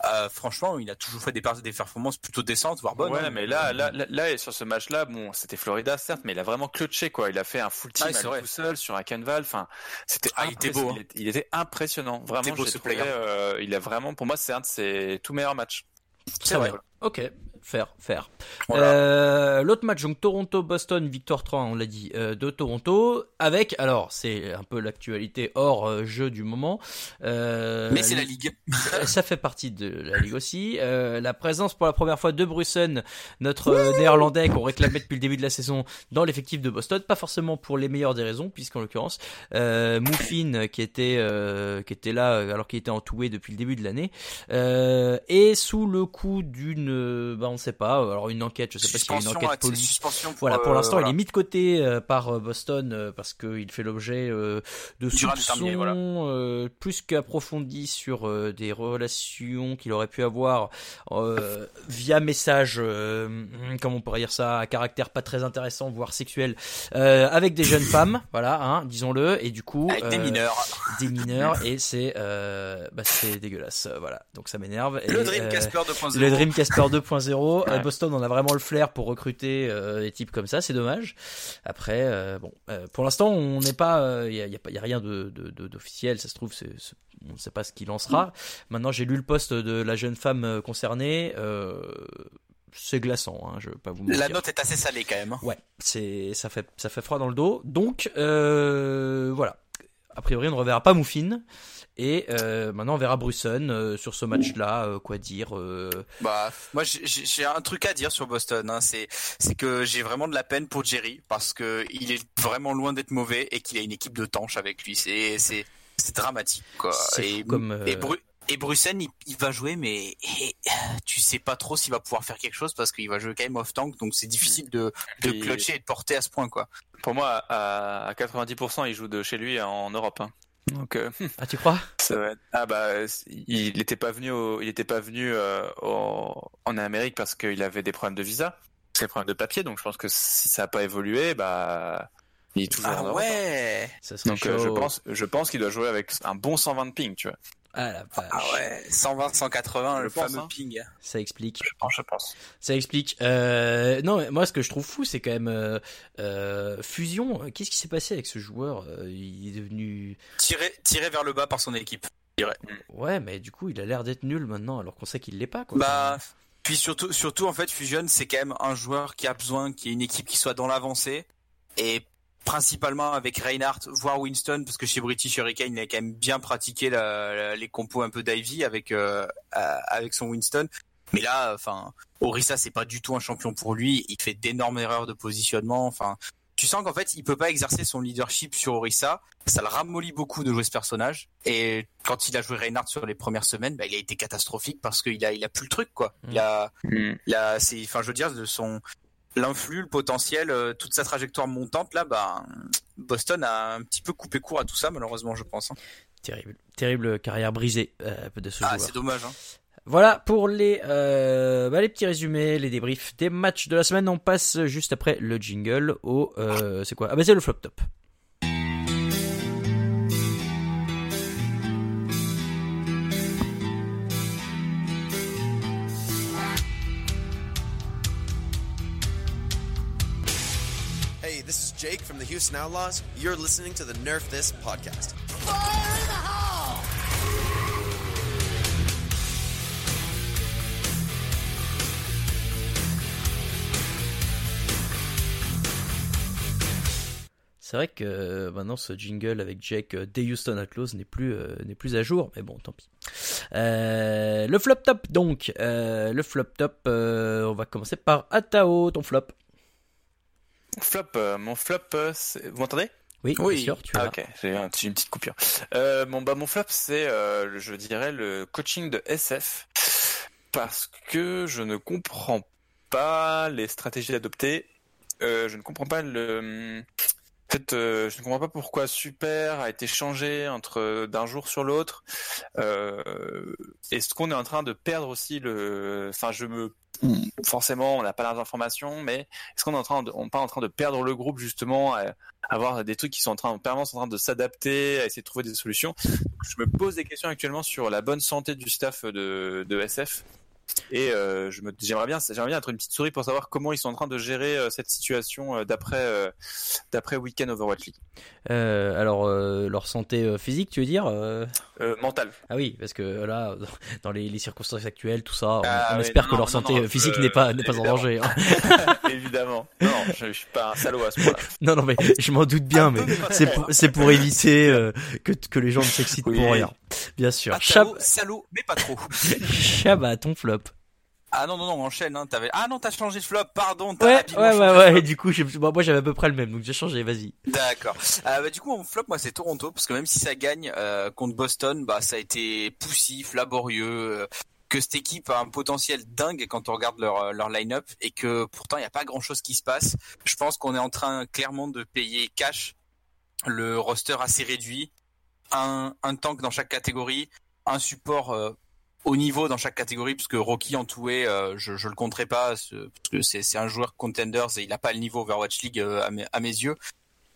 Euh, franchement, il a toujours fait des, performances plutôt décentes, voire bonnes. ouais, hein. mais là, là, là, là, et sur ce match-là, bon, c'était Florida certes, mais il a vraiment clutché quoi. Il a fait un full team Ah, vrai. tout seul sur un canval. Enfin, c'était Ah, il était beau, impressionnant. hein. Il, était, il était impressionnant. Vraiment, beau, ce trouvé, euh, il a vraiment, pour moi, c'est un de ses tout meilleurs matchs. C'est vrai. Ok, faire, faire. Voilà. Euh, L'autre match, donc Toronto-Boston, victoire 3, on l'a dit, euh, de Toronto, avec, alors c'est un peu l'actualité hors euh, jeu du moment. Euh, mais c'est la ligue. ça fait partie de la ligue aussi. La présence pour la première fois de Brussen, notre néerlandais qu'on réclamait depuis le début de la saison dans l'effectif de Boston, pas forcément pour les meilleures des raisons, puisqu'en l'occurrence, euh, Moufin qui était qui était là alors qu'il était entoué depuis le début de l'année, est sous le coup d'une, bah on sait pas, alors une enquête, je sais pas s'il y a une Suspension, enquête ouais, police. suspension pour, Voilà, pour euh, l'instant, voilà. il est mis de côté euh, par euh, Boston euh, parce qu'il fait l'objet euh, de soupçons voilà. euh, plus qu'approfondis sur euh, des relations qu'il aurait pu avoir euh, via message, euh, comment on pourrait dire ça, à caractère pas très intéressant, voire sexuel, euh, avec des jeunes femmes, voilà, hein, disons-le, et du coup, Avec des euh, mineurs. des mineurs, et c'est, euh, bah, c'est dégueulasse, euh, voilà, donc ça m'énerve. Le Dream euh, Casper 2.0. le Dream Casper 2.0. Ouais. Euh, Boston, on a vraiment le flair pour recruter euh, des types comme ça. C'est dommage. Après, euh, bon, pour l'instant, on n'est pas, il y a, a a rien de de- de- d'officiel. Ça se trouve, c'est, on ne sait pas ce qu'il en sera. Maintenant, j'ai lu le poste de la jeune femme concernée. Euh, c'est glaçant, hein, je vais pas vous mentir. La note est assez salée quand même. hein. Ouais, c'est ça fait ça fait froid dans le dos. Donc euh, voilà. A priori, on ne reverra pas Moufine. Et euh, maintenant, on verra Brussen euh, sur ce match-là. euh, quoi dire euh, Bah, moi j'ai- un truc à dire sur Boston. Hein. C'est c'est que j'ai vraiment de la peine pour Jerry parce que il est vraiment loin d'être mauvais et qu'il a une équipe de tanches avec lui. C'est c'est c'est dramatique quoi. Et, comme, euh, et, Bru- et Brussen il, il va jouer mais et, tu sais pas trop s'il va pouvoir faire quelque chose parce qu'il va jouer quand même off tank donc c'est difficile de de clutcher et de porter à ce point quoi. Pour moi, à, à 90%, il joue de chez lui en Europe. hein. Donc, euh, Ah, tu crois? ça va être- ah bah, il n'était pas venu, au- il était pas venu euh, au- en Amérique parce qu'il avait des problèmes de visa, des problèmes de papier. Donc, je pense que si ça n'a pas évolué, bah, il est toujours en Ah Europe. ouais. Ça Donc, euh, je pense, je pense qu'il doit jouer avec un bon 120 de ping, tu vois. Ah la vache. Ah ouais. 120 180 Je le pense, fameux hein. ping. Ça explique. Je pense, je pense. Ça explique. Euh, non, mais moi, ce que je trouve fou, c'est quand même euh, euh, Fusion. Qu'est-ce qui s'est passé avec ce joueur Euh, Il est devenu. Tiré tiré vers le bas par son équipe. Ouais, mais du coup, il a l'air d'être nul maintenant, alors qu'on sait qu'il l'est pas. Quoi. Bah, puis surtout, surtout en fait, Fusion, c'est quand même un joueur qui a besoin qu'il y ait une équipe qui soit dans l'avancée et principalement avec Reinhardt, voire Winston, parce que chez British Hurricane, il a quand même bien pratiqué la- la- les compos un peu d'Ivy avec euh, avec son Winston. Mais là, enfin, Orisa, c'est pas du tout un champion pour lui. Il fait d'énormes erreurs de positionnement. Enfin, tu sens qu'en fait, il peut pas exercer son leadership sur Orisa. Ça le ramollit beaucoup de jouer ce personnage. Et quand il a joué Reinhardt sur les premières semaines, bah, il a été catastrophique parce qu'il a, il a plus le truc, quoi. Il a, il a, c'est, enfin, je veux dire, de son, l'influx, le potentiel, euh, toute sa trajectoire montante, là, bah, Boston a un petit peu coupé court à tout ça, malheureusement, je pense. hein. Terrible. Terrible carrière brisée euh, de ce Ah, c'est dommage, hein. Voilà pour les, euh, bah, les petits résumés, les débriefs des matchs de la semaine. On passe juste après le jingle au. Euh, c'est quoi? Ah, bah, c'est le flop top. Jake from the Houston Outlaws. You're listening to the Nerf This podcast. C'est vrai que euh, maintenant ce jingle avec Jake euh, des Houston Outlaws n'est plus euh, n'est plus à jour, mais bon, tant pis. Euh, le flop top donc, euh, le flop top. euh, on va commencer par Atao, ton flop. Flop, euh, mon flop, euh, c'est- vous m'entendez? Oui, Oui. bien sûr, tu Ah ok, j'ai un- j'ai une petite coupure. Euh, mon bah mon flop c'est euh, je dirais le coaching de SF parce que je ne comprends pas les stratégies adoptées. Euh, je ne comprends pas le fait, euh, je ne comprends pas pourquoi Super a été changé entre d'un jour sur l'autre. Euh, Est-ce qu'on est en train de perdre aussi le Enfin, je me forcément, on n'a pas d'informations, mais est-ce qu'on est en train de, on pas en train de perdre le groupe justement à, avoir des trucs qui sont en train, en permanence en train de s'adapter, à essayer de trouver des solutions? Je me pose des questions actuellement sur la bonne santé du staff de SF. Et euh, je me, j'aimerais bien, j'aimerais bien être une petite souris pour savoir comment ils sont en train de gérer euh, cette situation euh, d'après, euh, d'après Weekend Overwatch League. Euh, alors, euh, leur santé physique, tu veux dire euh, Euh, mental. Ah oui, parce que là, dans les, les circonstances actuelles, tout ça, on, Ah on espère non, que leur non, santé non, physique euh, n'est pas, n'est pas en danger. hein. Évidemment. Non, je, je suis pas un salaud à ce point-là. non, non, mais je m'en doute bien, Un mais c'est pour, c'est pour éviter euh, que, que les gens ne s'excitent Oui. pour rien. Bien sûr. Chab, salaud, mais pas trop. Chab, ton flop. Ah non, non, non, enchaîne, hein, t'avais... Ah non, t'as changé de flop, pardon, t'as Ouais, ouais, ouais, ouais. Et du coup, j'ai- bon, moi j'avais à peu près le même, donc j'ai changé. Vas-y. D'accord. Euh, bah, du coup, mon flop, moi, c'est Toronto, parce que même si ça gagne euh, contre Boston, bah, ça a été poussif, laborieux, euh, que cette équipe a un potentiel dingue quand on regarde leur, leur line-up, et que pourtant, il n'y a pas grand-chose qui se passe. Je pense qu'on est en train, clairement, de payer cash le roster assez réduit, un, un tank dans chaque catégorie, un support euh, au niveau dans chaque catégorie, puisque Rocky est, euh, je, je le compterai pas, ce- parce que c'est un joueur contenders et il n'a pas le niveau Overwatch League euh, à mes- à mes yeux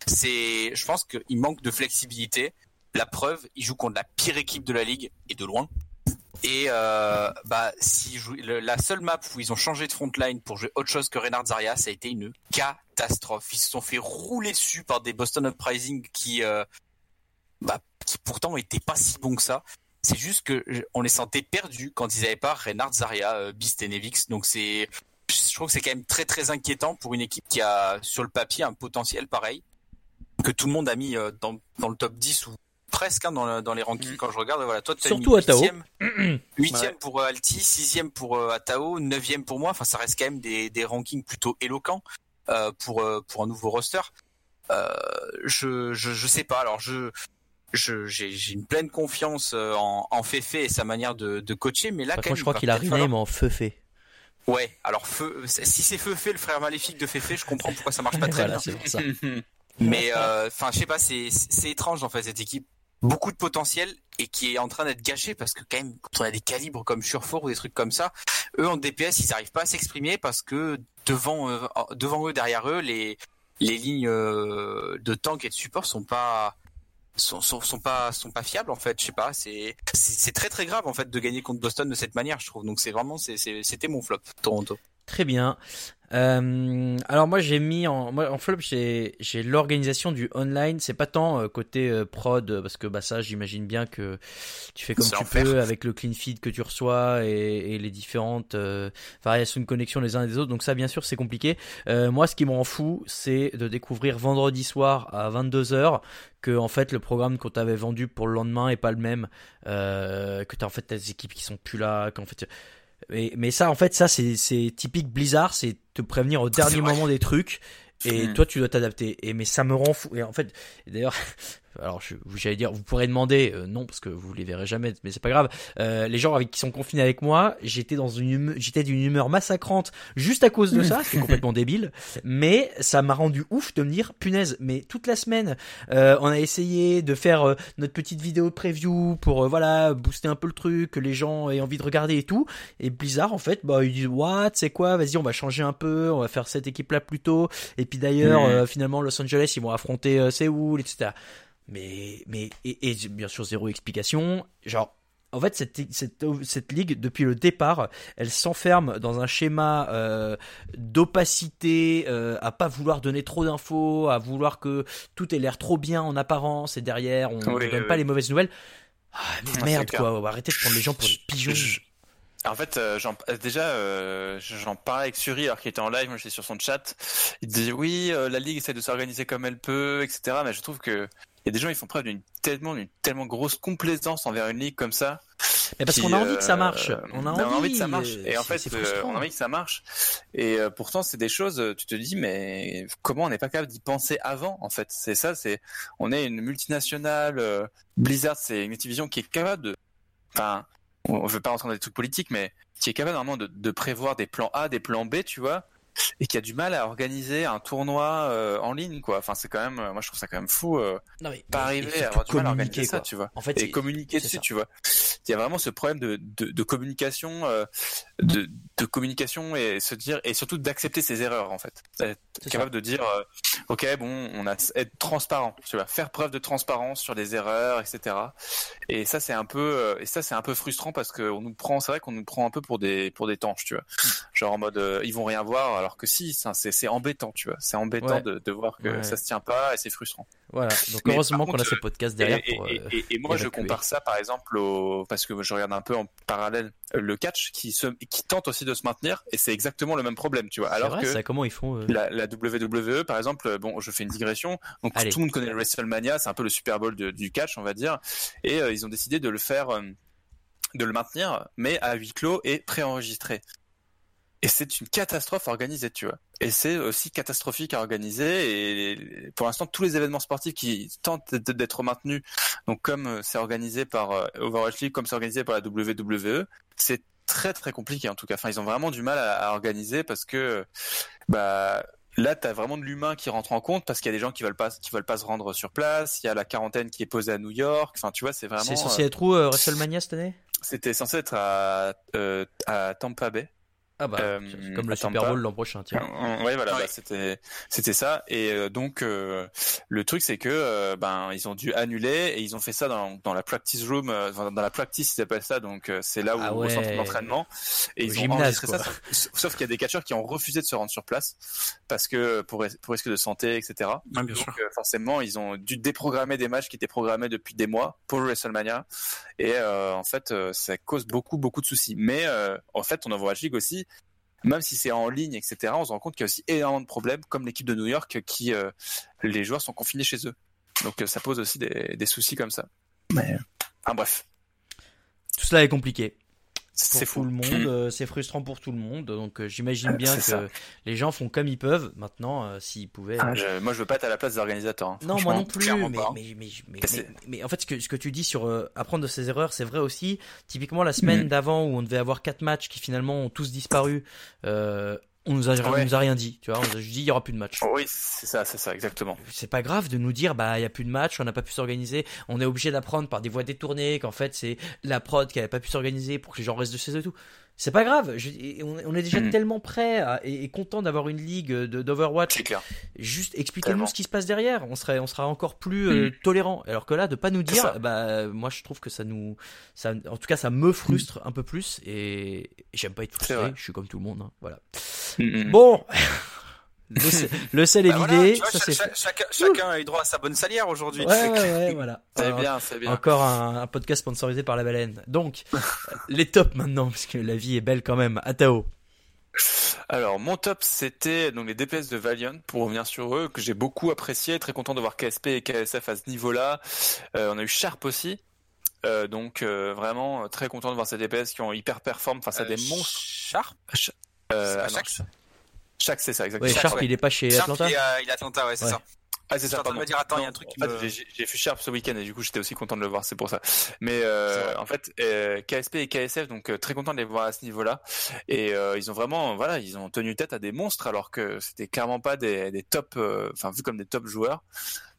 c'est, je pense qu'il manque de flexibilité. La preuve, il joue contre la pire équipe de la ligue et de loin. Et euh, bah, si le- la seule map où ils ont changé de frontline pour jouer autre chose que Reynard Zarya, ça a été une catastrophe. Ils se sont fait rouler dessus par des Boston Uprising qui, euh, bah, qui pourtant étaient pas si bons que ça. C'est juste que on les sentait perdus quand ils n'avaient pas Reynard Zarya, euh, Beast et Nevix. Donc c'est, je trouve que c'est quand même très très inquiétant pour une équipe qui a sur le papier un potentiel pareil que tout le monde a mis euh, dans, dans le top 10 ou presque hein, dans, le- dans les rankings Mhm. quand je regarde. Voilà, toi, tu Surtout Atao. 8 Ouais. pour euh, Alti, 6 pour euh, Atao, 9 pour moi. Enfin, ça reste quand même des, des rankings plutôt éloquents euh, pour, euh, pour un nouveau roster. Je, je, je sais pas. Alors, je. J'ai une pleine confiance euh, en, en Fefe et sa manière de, de coacher, mais là, Par quand contre, même, je crois qu'il a falloir- en feu fait. Ouais, alors feu, si c'est Fefe, le frère maléfique de Fefe, je comprends pourquoi ça marche pas très Voilà, bien. pour ça. Mais euh, enfin, je sais pas, c'est c'est étrange en fait cette équipe. Beaucoup de potentiel et qui est en train d'être gâché parce que quand même, quand on a des calibres comme Surfour ou des trucs comme ça, eux en DPS, ils arrivent pas à s'exprimer parce que devant euh, devant eux, derrière eux, les les lignes euh, de tank et de support sont pas sont, sont, sont pas sont pas fiables en fait je sais pas c'est c'est très très grave en fait de gagner contre Boston de cette manière je trouve donc c'est vraiment c'est- c'était mon flop Toronto Très bien. Euh, alors moi j'ai mis en, moi, en flop j'ai j'ai l'organisation du online. C'est pas tant euh, côté euh, prod parce que bah ça j'imagine bien que tu fais comme tu peux avec le clean feed que tu reçois et, et les différentes euh, variations de connexion les uns et des autres. Donc ça bien sûr c'est compliqué. Euh, moi ce qui m'en fout c'est de découvrir vendredi soir à 22 h que en fait le programme qu'on t'avait vendu pour le lendemain est pas le même. Euh, que t'as en fait des équipes qui sont plus là. Qu'en fait mais, mais ça, en fait, ça, c'est, c'est typique Blizzard, c'est te prévenir au dernier moment des trucs, et Mm. toi, tu dois t'adapter. Et mais ça me rend fou. Et en fait, d'ailleurs, alors, je, j'allais dire, vous pourrez demander, euh, non, parce que vous les verrez jamais, mais c'est pas grave. Euh, les gens avec qui sont confinés avec moi, j'étais dans une, j'étais d'une humeur massacrante juste à cause de ça, c'est complètement débile. Mais ça m'a rendu ouf de me dire, punaise, mais toute la semaine, euh, on a essayé de faire euh, notre petite vidéo preview pour euh, voilà booster un peu le truc, que les gens aient envie de regarder et tout. Et Blizzard en fait, bah ils disent what, c'est quoi, vas-y on va changer un peu, on va faire cette équipe là plus tôt. Et puis d'ailleurs Mhm. euh, finalement Los Angeles ils vont affronter Séoul, etc. Mais mais et, et bien sûr zéro explication, genre. En fait, cette, cette, cette ligue, depuis le départ, elle s'enferme dans un schéma euh, d'opacité, euh, à pas vouloir donner trop d'infos, à vouloir que tout ait l'air trop bien en apparence, et derrière, on ne donne oui, pas oui. les mauvaises nouvelles. Ah, mais Ah, merde, c'est clair. quoi, arrêtez de prendre les gens pour des pigeons. En fait, euh, déjà, euh, j'en parlais avec Suri alors qu'il était en live, moi j'étais sur son chat. Il disait oui, euh, la ligue essaie de s'organiser comme elle peut, etc. Mais je trouve que y a des gens ils font preuve d'une tellement, d'une tellement grosse complaisance envers une ligue comme ça. Mais parce qu'on a envie que ça euh, marche. On a envie, que ça marche. euh, Et en fait, euh, on a envie que ça marche. Et euh, pourtant, c'est des choses. euh, Tu te dis, mais comment on n'est pas capable d'y penser avant En fait, c'est ça. C'est on est une multinationale. euh, Blizzard, c'est une Activision qui est capable de. Enfin, on veut pas rentrer dans des trucs politiques, mais qui est capable vraiment de, de prévoir des plans A, des plans B, tu vois, et qui a du mal à organiser un tournoi euh, en ligne, quoi. Enfin, c'est quand même. euh, Moi, je trouve ça quand même fou. euh, Non, mais- pas arriver à avoir du mal à organiser ça, quoi. tu vois En fait, et communiquer dessus, ça. tu vois. Il y a vraiment ce problème de, de, de communication, euh, de, de communication et se dire et surtout d'accepter ses erreurs en fait. Être capable de dire, ok, bon, on a être transparent, tu vois, faire preuve de transparence sur les erreurs, etc. Et ça c'est un peu et ça c'est un peu frustrant parce que on nous prend, c'est vrai qu'on nous prend un peu pour des pour des tanches, tu vois. Genre en mode ils vont rien voir alors que si, c'est embêtant, tu vois. C'est embêtant Ouais. de, de voir que Ouais. ça se tient pas et c'est frustrant. Voilà. Donc Mais heureusement qu'on a ce podcast derrière Et, pour. et- euh, et- et moi, je compare ça, par exemple, au parce que je regarde un peu en parallèle euh, le catch qui se qui tente aussi de se maintenir, et c'est exactement le même problème, tu vois. Alors vrai, que ça, comment ils font euh, la, la WWE, par exemple, bon, je fais une digression. Donc Allez. tout le monde connaît le WrestleMania, c'est un peu le Super Bowl de- du catch, on va dire, et euh, ils ont décidé de le faire, euh, de le maintenir, mais à huis clos et préenregistré. Et c'est une catastrophe organisée, tu vois. Et c'est aussi catastrophique à organiser. Et pour l'instant, tous les événements sportifs qui tentent d'être- maintenus, donc comme euh, c'est organisé par euh, Overwatch League, comme c'est organisé par la WWE, c'est très très compliqué en tout cas. Enfin, ils ont vraiment du mal à, à organiser parce que bah là, t'as vraiment de l'humain qui rentre en compte parce qu'il y a des gens qui veulent pas qui veulent pas se rendre sur place. Il y a la quarantaine qui est posée à New York. Enfin, tu vois, c'est vraiment. C'est censé euh, être où euh, WrestleMania cette année? C'était censé être à euh, à Tampa Bay. Ah bah, Euh, comme le Super pas. Bowl l'an prochain, tiens. Ouais, voilà, Ouais. bah, c'était c'était ça. Et euh, donc euh, le truc c'est que euh, ben ils ont dû annuler et ils ont fait ça dans dans la practice room, euh, dans la practice ils appellent ça. Donc euh, c'est là où Ah au centre ouais. d'entraînement. Et Au ils ont gymnase, enregistré quoi. ça. Sauf, sauf qu'il y a des catcheurs qui ont refusé de se rendre sur place parce que pour pour risque de santé, etc. Ouais, bien Donc sûr. euh, forcément, ils ont dû déprogrammer des matchs qui étaient programmés depuis des mois pour le WrestleMania. Et euh, en fait, euh, ça cause beaucoup, beaucoup de soucis. Mais euh, en fait, on Overwatch League aussi, même si c'est en ligne, etc., on se rend compte qu'il y a aussi énormément de problèmes, comme l'équipe de New York, qui euh, les joueurs sont confinés chez eux. Donc euh, ça pose aussi des, des soucis comme ça. Mais enfin bref, Tout cela est compliqué. Pour c'est tout fou. le monde, euh, c'est frustrant pour tout le monde. Donc euh, j'imagine bien que ça. les gens font comme ils peuvent. Maintenant, euh, s'ils pouvaient. Ah, je- moi, je veux pas être à la place des organisateurs. hein, Non, moi non plus. Mais, pas. mais, mais, mais, Mais c'est- mais- mais en fait, ce que, ce que tu dis sur euh, apprendre de ses erreurs, c'est vrai aussi. Typiquement, la semaine Mhm. d'avant où on devait avoir quatre matchs qui finalement ont tous disparu, euh, on nous a, on Ouais. nous a rien dit. Tu vois, on nous a juste dit il y aura plus de match. Oui, c'est ça, c'est ça, exactement. C'est pas grave de nous dire bah il y a plus de match, on n'a pas pu s'organiser. On est obligé d'apprendre par des voies détournées qu'en fait c'est la prod qui avait pas pu s'organiser pour que les gens restent de chez eux et tout. C'est pas grave. Je- on, on est déjà Mhm. tellement prêt à- et, et content d'avoir une ligue d'Overwatch C'est clair. Juste expliquez-nous ce qui se passe derrière. On serait, on sera encore plus euh, Mm. tolérant. Alors que là, de pas nous dire, bah moi je trouve que ça nous, ça, en tout cas ça me frustre un peu plus et, et j'aime pas être frustré. Je suis comme tout le monde. hein. Voilà. Mhm. Bon, le, sel- le sel est Bah vidé. tu vois, ça cha- c'est cha- fait. chacun, chacun a eu droit à sa bonne salière aujourd'hui. Ouais, ouais, ouais, voilà. C'est Alors, bien, c'est bien. Encore un, un podcast sponsorisé par la baleine. Donc, les tops maintenant, parce que la vie est belle quand même. Atao. Alors, mon top, c'était donc les DPS de Valiant, pour revenir sur eux, que j'ai beaucoup apprécié. Très content de voir KSP et KSF à ce niveau-là. Euh, on a eu Sharp aussi. Euh, donc, euh, vraiment, très content de voir ces DPS qui ont hyper performe face à Euh, des monstres. Sharp? Euh, ah Shax, c'est ça, exactement. Oui, Sharp, Sharp, ouais. il est pas chez Sharp, Atlanta. il est à, il est à Atlanta, ouais, c'est Ouais. ça. Ah, c'est ça, pardon. me dire, attends, il y a un truc qui me- j'ai- fait Sharp ce week-end et du coup, j'étais aussi content de le voir, c'est pour ça. Mais euh, en fait, euh, KSP et KSF, donc euh, très content de les voir à ce niveau-là. Et euh, ils ont vraiment, voilà, ils ont tenu tête à des monstres alors que c'était clairement pas des, des top, euh, enfin vu comme des top joueurs.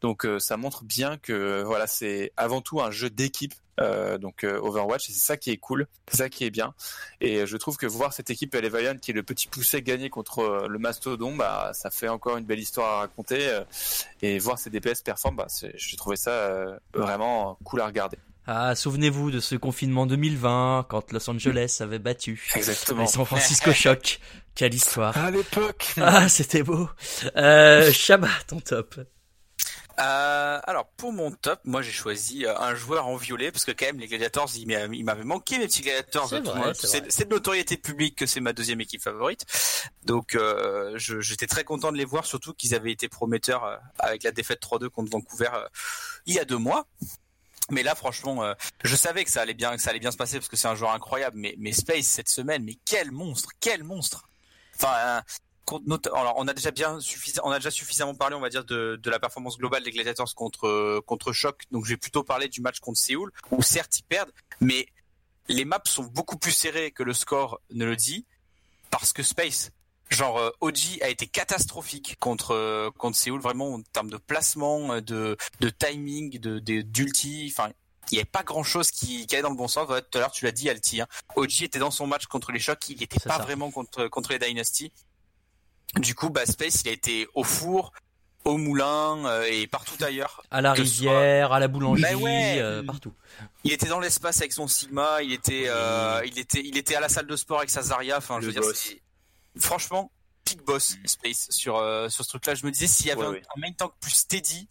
Donc euh, ça montre bien que voilà, c'est avant tout un jeu d'équipe. euh, donc euh, Overwatch et c'est ça qui est cool, c'est ça qui est bien et je trouve que voir cette équipe les Valiant qui est le petit poussé gagner contre euh, le Mastodon bah ça fait encore une belle histoire à raconter euh, et voir ces DPS performer bah c'est- j'ai trouvé ça euh, vraiment cool à regarder Ah, souvenez-vous de ce confinement 2020 quand Los Angeles avait battu exactement les San Francisco Shock. Quelle histoire. à l'époque Ah, c'était beau. Euh, Shabba, ton top. Euh, alors pour mon top, moi j'ai choisi euh, un joueur en violet parce que quand même les Gladiators, il m'a- il m'avait manqué mes petits Gladiators. C'est de notoriété publique que c'est ma deuxième équipe favorite. Donc euh, j'étais très content de les voir, surtout qu'ils avaient été prometteurs euh, avec la défaite 3-2 contre Vancouver euh, il y a deux mois. Mais là, franchement, euh, je savais que ça allait bien, que ça allait bien se passer parce que c'est un joueur incroyable. Mais, mais Space cette semaine, mais quel monstre, quel monstre. Enfin, euh, alors on a déjà bien on a déjà suffisamment parlé, on va dire, de, de la performance globale des Gladiators contre euh, contre Choc. Donc je vais plutôt parler du match contre Séoul où certes ils perdent, mais les maps sont beaucoup plus serrées que le score ne le dit parce que Space Genre euh, OG a été catastrophique contre euh, contre Séoul vraiment en termes de placement, de de timing, de d'ulti. Enfin, il n'y avait pas grand chose qui, qui allait dans le bon sens. Tout à l'heure tu l'as dit, Alti. Hein. OG était dans son match contre les chocs, il n'était pas ça. vraiment contre contre les Dynasty. Du coup, bah Space, il a été au four, au moulin euh, et partout ailleurs. À la rivière, à la boulangerie, ouais. euh, partout. Il était dans l'espace avec son Sigma, il était, euh, il était, il était à la salle de sport avec sa Zarya. Enfin, je veux dire, franchement, big boss Space sur euh, sur ce truc-là. Je me disais s'il y avait Ouais, un, ouais. un main tank plus steady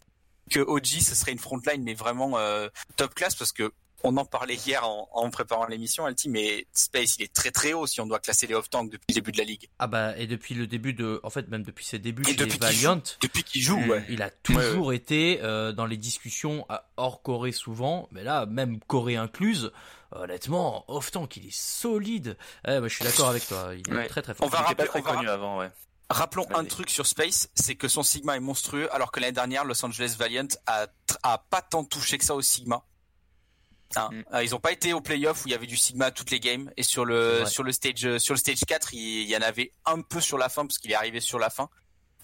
que OG, ce serait une frontline mais vraiment euh, top class parce que on en parlait hier en, en préparant l'émission, Alti, mais Space, il est très très haut si on doit classer les off-tanks depuis le début de la ligue. Ah bah et depuis le début de, en fait même depuis ses débuts Et chez depuis les qu'il joue, Valiant, depuis qu'il joue, ouais. il a toujours été euh, dans les discussions à- hors Corée souvent, mais là même Corée incluse. Honnêtement, off-tank, il est solide. Eh, bah, je suis d'accord avec toi. Il est Ouais. très très fort. On va Il était pas rappeler- très on va connu avant, ouais. Rappelons un truc sur Space, c'est que son Sigma est monstrueux, alors que l'année dernière, Los Angeles Valiant a pas tant touché que ça au Sigma. Hein. Mm. Euh, ils ont pas été au playoff où il y avait du Sigma à toutes les games et sur le sur le stage euh, sur le stage 4 il, il y en avait un peu sur la fin parce qu'il est arrivé sur la fin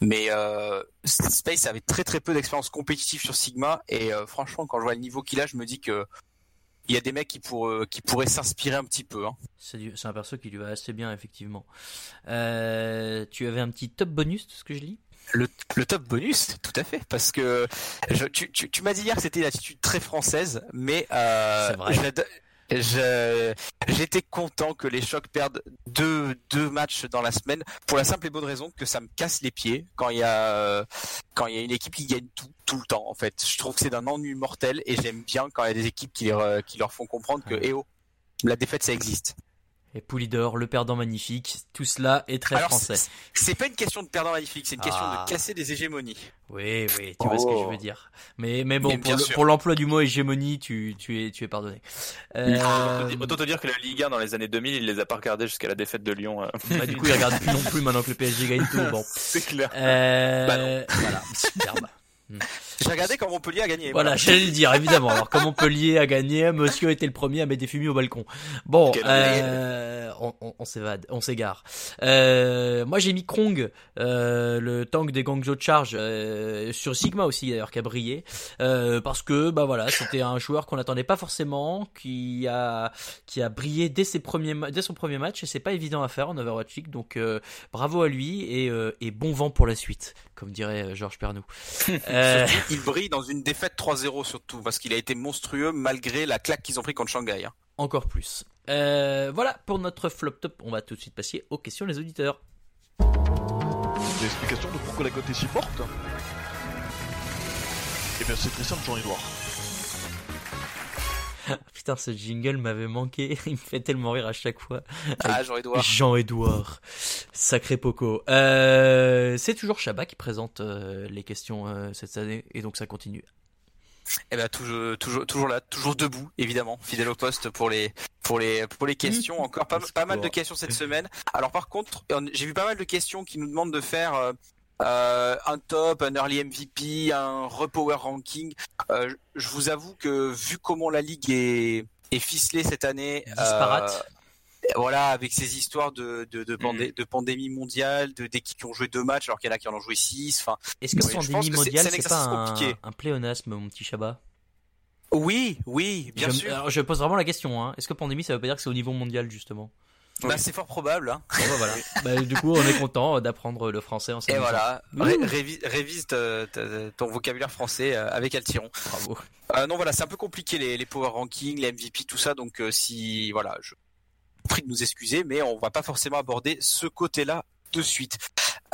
mais euh, Space avait très très peu d'expérience compétitive sur Sigma et euh, franchement quand je vois le niveau qu'il a je me dis que il y a des mecs qui pour, qui pourraient s'inspirer un petit peu hein. C'est un perso qui lui va assez bien effectivement. Euh, tu avais un petit top bonus de ce que je lis? Le, le top bonus, tout à fait, parce que je, tu, tu, tu m'as dit hier que c'était une attitude très française, mais euh, j'étais content que les chocs perdent deux, deux matchs dans la semaine pour la simple et bonne raison que ça me casse les pieds quand il y a euh, quand il y a une équipe qui gagne tout tout le temps en fait. Je trouve que c'est d'un ennui mortel et j'aime bien quand il y a des équipes qui leur, qui leur font comprendre que eh oh, la défaite ça existe. Et Poulidor, le perdant magnifique, tout cela est très Alors, français. c'est- pas une question de perdant magnifique, c'est une question Ah. de casser des hégémonies. Oui, oui, tu vois ce que je Oh. veux dire. Mais, mais bon, Mais pour le- l'emploi du mot hégémonie, tu, tu es, tu es pardonné. Euh, Autant te dire que la Ligue 1 dans les années 2000, il les a pas regardés jusqu'à la défaite de Lyon. euh. bah, du coup, il regarde plus non plus maintenant que le PSG gagne tout. Bon. C'est clair. Euh, Bah non. Voilà, superbe. J'ai regardé quand Montpellier a gagné. Voilà, j'allais le dire, évidemment. Alors, comme Montpellier a gagné, monsieur était le premier à mettre des fumis au balcon. Bon, euh, on, on, on s'évade, on s'égare. Euh, moi, j'ai mis Krong, euh, le tank des Guangzhou Charge, euh, sur Sigma aussi, d'ailleurs, qui a brillé. Euh, parce que, bah voilà, c'était un joueur qu'on n'attendait pas forcément, qui a, qui a brillé dès ses premiers, dès son premier match, et c'est pas évident à faire en Overwatch League. Donc, euh, bravo à lui, et, euh, et bon vent pour la suite, comme dirait Georges Pernou. Euh, Surtout, il brille dans une défaite 3-0 surtout, parce qu'il a été monstrueux malgré la claque qu'ils ont pris contre Shanghai. hein. encore plus. Euh, voilà pour notre flop top. On va tout de suite passer aux questions des auditeurs. Des explications de pourquoi la cote est si forte Eh bien c'est très simple Jean-Edouard. Putain, ce jingle m'avait manqué. Il me fait tellement rire à chaque fois. Ah, Jean-Edouard. Jean-Edouard, sacré Poco. Euh, c'est toujours Chabat qui présente euh, les questions euh, cette année et donc ça continue. Eh ben, toujours, toujours, toujours là, toujours debout, évidemment, fidèle au poste pour les, pour les, pour les questions. Encore pas, pas mal de questions cette semaine. Alors, par contre, on- j'ai vu pas mal de questions qui nous demandent de faire euh, un top, un early MVP, un repower ranking. Euh, je- vous avoue que vu comment la ligue est, est ficelée cette année, Disparate. euh, voilà, avec ces histoires de, de, de, pandé- de pandémie mondiale, de d'équipes qui ont joué deux matchs alors qu'il y en a qui en ont joué six. Enfin, Est-ce que Oui, pandémie mondiale, c'est pas un, compliqué. un pléonasme, mon petit Chabat? Oui, oui, bien je, sûr. alors, je pose vraiment la question. Hein. Est-ce que pandémie, ça veut pas dire que c'est au niveau mondial justement? Bah, c'est fort probable. Hein. Bon, bah, voilà. Bah, du coup, on est content d'apprendre le français en Et voilà. Ré- révise, ton vocabulaire français euh, avec Altiron. Bravo. Euh, non, voilà, c'est un peu compliqué les, les power rankings, les MVP, tout ça. Donc, euh, si voilà, je prie de nous excuser, mais on va pas forcément aborder ce côté-là de suite.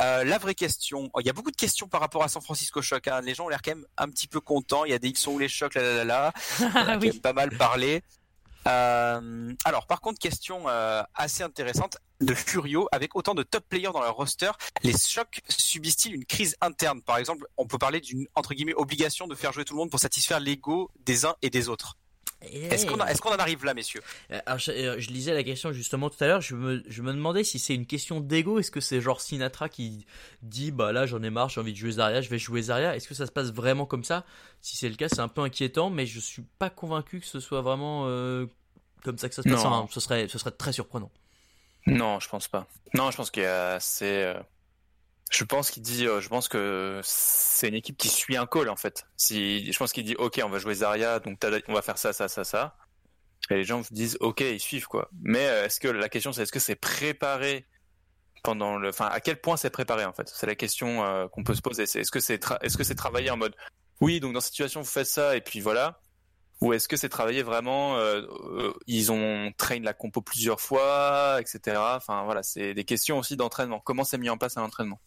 Euh, la vraie question, oh, il y a beaucoup de questions par rapport à San Francisco Shock. hein. Les gens ont l'air quand même un petit peu contents. Il y a des ils sont où les chocs, là, là, là, là. Ah oui. pas mal parlé. Euh, alors, par contre, question euh, assez intéressante de Furio. Avec autant de top players dans leur roster, les chocs subissent-ils une crise interne? Par exemple, on peut parler d'une entre guillemets obligation de faire jouer tout le monde pour satisfaire l'ego des uns et des autres. Est-ce qu'on est qu'on en arrive là, messieurs? Euh, Alors, je, euh, je lisais la question justement tout à l'heure. Je me, je me demandais si c'est une question d'ego. Est-ce que c'est genre Sinatra qui dit bah là j'en ai marre, j'ai envie de jouer Zarya, je vais jouer Zarya. Est-ce que ça se passe vraiment comme ça? Si c'est le cas, c'est un peu inquiétant, mais je suis pas convaincu que ce soit vraiment euh, comme ça que ça se passe. Ce serait, ce serait très surprenant. Non, je pense pas. Non, je pense qu'il y a c'est euh, je pense qu'il dit euh, je pense que c'est une équipe qui suit un call en fait. Si je pense qu'il dit OK, on va jouer Zarya donc on va faire ça ça ça ça. Et les gens disent OK, ils suivent quoi. Mais euh, est-ce que la question c'est est-ce que c'est préparé pendant le enfin à quel point c'est préparé en fait? C'est la question euh, qu'on peut se poser, c'est est-ce que c'est tra- est-ce que c'est travaillé en mode oui, donc dans cette situation vous faites ça et puis voilà? Ou est-ce que c'est travaillé vraiment Ils ont train la compo plusieurs fois, etc. Enfin voilà, c'est des questions aussi d'entraînement. Comment c'est mis en place un entraînement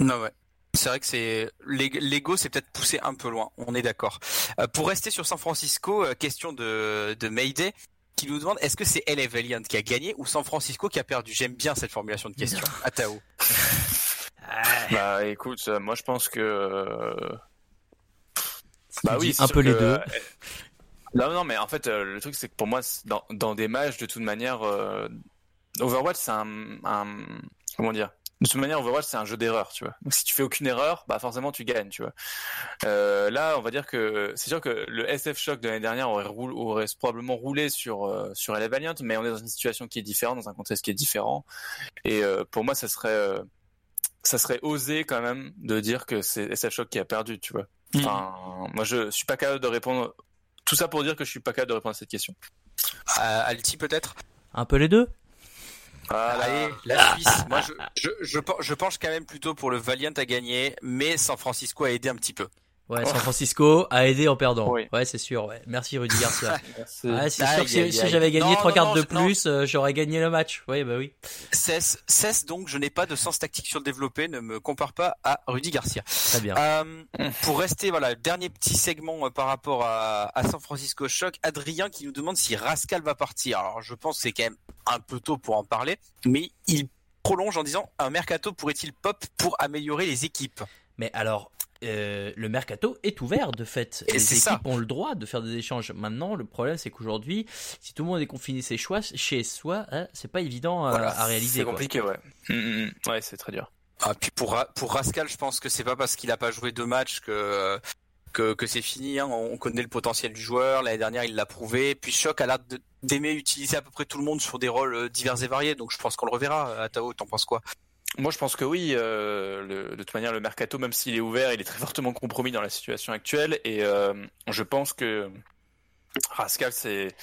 Non, ouais. C'est vrai que c'est l'eg- l'ego, c'est peut-être poussé un peu loin. On est d'accord. Euh, pour rester sur San Francisco, euh, question de de Mayday qui nous demande est-ce que c'est LA Valiant qui a gagné ou San Francisco qui a perdu? J'aime bien cette formulation de question. À Tao. Bah écoute, euh, moi je pense que euh, bah oui, c'est un peu les que- deux. Non non, mais en fait euh, le truc c'est que pour moi dans dans des matchs de toute manière euh, Overwatch c'est un, un comment dire de toute manière, Overwatch, c'est un jeu d'erreur, tu vois. Donc, si tu fais aucune erreur, bah, forcément, tu gagnes, tu vois. Euh, là, on va dire que, c'est sûr que le SF Shock de l'année dernière aurait, probablement roulé sur, euh, sur LA Valiant, mais on est dans une situation qui est différente, dans un contexte qui est différent. Et, euh, pour moi, ça serait, euh, ça serait osé quand même de dire que c'est SF Shock qui a perdu, tu vois. Enfin, moi, je suis pas capable de répondre, tout ça pour dire que je suis pas capable de répondre à cette question. Euh, Alti peut-être? Un peu les deux. Voilà. Allez, la Suisse. Moi, je, je, je, je penche quand même plutôt pour le Valiant à gagner, mais San Francisco a aidé un petit peu. Ouais, San Francisco a aidé en perdant. Oui. Ouais, c'est sûr. Ouais. Merci Rudy Garcia. Ouais, c'est sûr que si, j'avais gagné Non, trois non, non, de plus, euh, j'aurais gagné le match. Oui, bah oui. Cesse, cesse donc, je n'ai pas de sens tactique sur le développé, ne me compare pas à Rudy Garcia. Très bien. Euh, pour rester, voilà, dernier petit segment euh, par rapport à, à San Francisco Shock, Adrien qui nous demande si Rascal va partir. Alors, je pense que c'est quand même un peu tôt pour en parler, mais il prolonge en disant un mercato pourrait-il pop pour améliorer les équipes? Mais alors, euh, le mercato est ouvert de fait. Et les équipes ça. ont le droit de faire des échanges. Maintenant, le problème c'est qu'aujourd'hui, si tout le monde est confiné ses choix chez soi, hein, c'est pas évident à, Voilà, à réaliser. C'est compliqué, ouais. Mm, mm, mm. Ouais, c'est très dur. Ah, puis pour Ra- pour Rascal, je pense que c'est pas parce qu'il a pas joué deux matchs que que, que c'est fini. Hein. On connaît le potentiel du joueur. L'année dernière, il l'a prouvé. Puis Choc a l'air d'aimer utiliser à peu près tout le monde sur des rôles euh, divers et variés. Donc je pense qu'on le reverra. À Tao, t'en penses quoi? Moi, je pense que oui. euh, le- de toute manière, le mercato, même s'il est ouvert, il est très fortement compromis dans la situation actuelle. Et euh, je pense que Rascal, c'est.